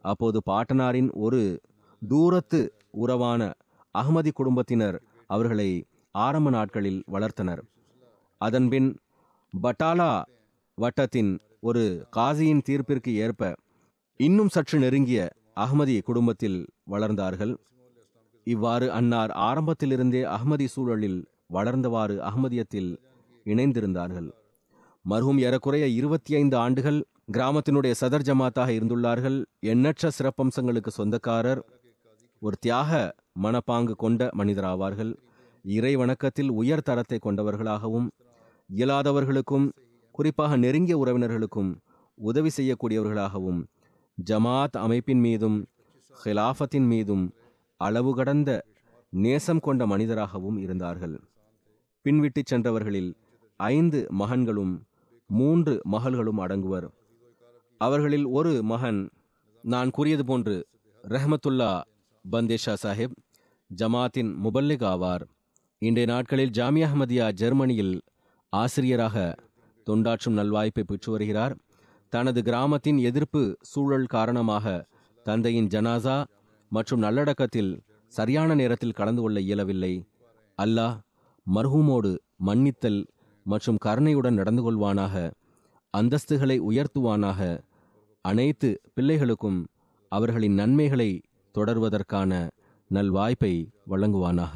அப்போது பாட்டனாரின் ஒரு தூரத்து உறவான அகமதி குடும்பத்தினர் அவர்களை ஆரம்ப நாட்களில் வளர்த்தனர். அதன்பின் பட்டாலா வட்டத்தின் ஒரு காசியின் தீர்ப்பிற்கு ஏற்ப இன்னும் சற்று நெருங்கிய அகமதி குடும்பத்தில் வளர்ந்தார்கள். இவ்வாறு அன்னார் ஆரம்பத்திலிருந்தே அகமதி சூழலில் வளர்ந்தவாறு அகமதியத்தில் இணைந்திருந்தார்கள். மருகும் ஏறக்குறைய இருபத்தி ஐந்து ஆண்டுகள் கிராமத்தினுடைய சதர் ஜமாத்தாக இருந்துள்ளார்கள். எண்ணற்ற சிறப்பம்சங்களுக்கு சொந்தக்காரர் ஒரு தியாக மனப்பாங்கு கொண்ட மனிதராவார்கள். இறை வணக்கத்தில் உயர் தரத்தை கொண்டவர்களாகவும் இயலாதவர்களுக்கும் குறிப்பாக நெருங்கிய உறவினர்களுக்கும் உதவி செய்யக்கூடியவர்களாகவும் ஜமாத் அமைப்பின் மீதும் ஹிலாஃபத்தின் மீதும் அளவு கடந்த நேசம் கொண்ட மனிதராகவும் இருந்தார்கள். பின்விட்டுச் சென்றவர்களில் ஐந்து மகன்களும் மூன்று மகள்களும் அடங்குவர். அவர்களில் ஒரு மகன் நான் கூறியது போன்று ரஹமத்துல்லா பந்தேஷா சாஹிப் ஜமாத்தின் முபல்லிக் ஆவார். இன்றைய நாட்களில் ஜாமியா அஹ்மதியா ஜெர்மனியில் ஆசிரியராக தொண்டாற்றும் நல்வாய்ப்பை பெற்று வருகிறார். தனது கிராமத்தின் எதிர்ப்பு சூழல் காரணமாக தந்தையின் ஜனாசா மற்றும் நல்லடக்கத்தில் சரியான நேரத்தில் கலந்து கொள்ள இயலவில்லை. அல்லாஹ் மர்ஹூமோடு மன்னித்தல் மற்றும் கருணையுடன் நடந்து கொள்வானாக அந்தஸ்துகளை உயர்த்துவானாக. அனைத்து பிள்ளைகளுக்கும் அவர்களின் நன்மைகளை தொடர்வதற்கான நல்வாய்ப்பை வழங்குவானாக.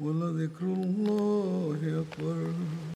ولذكر الله أكبر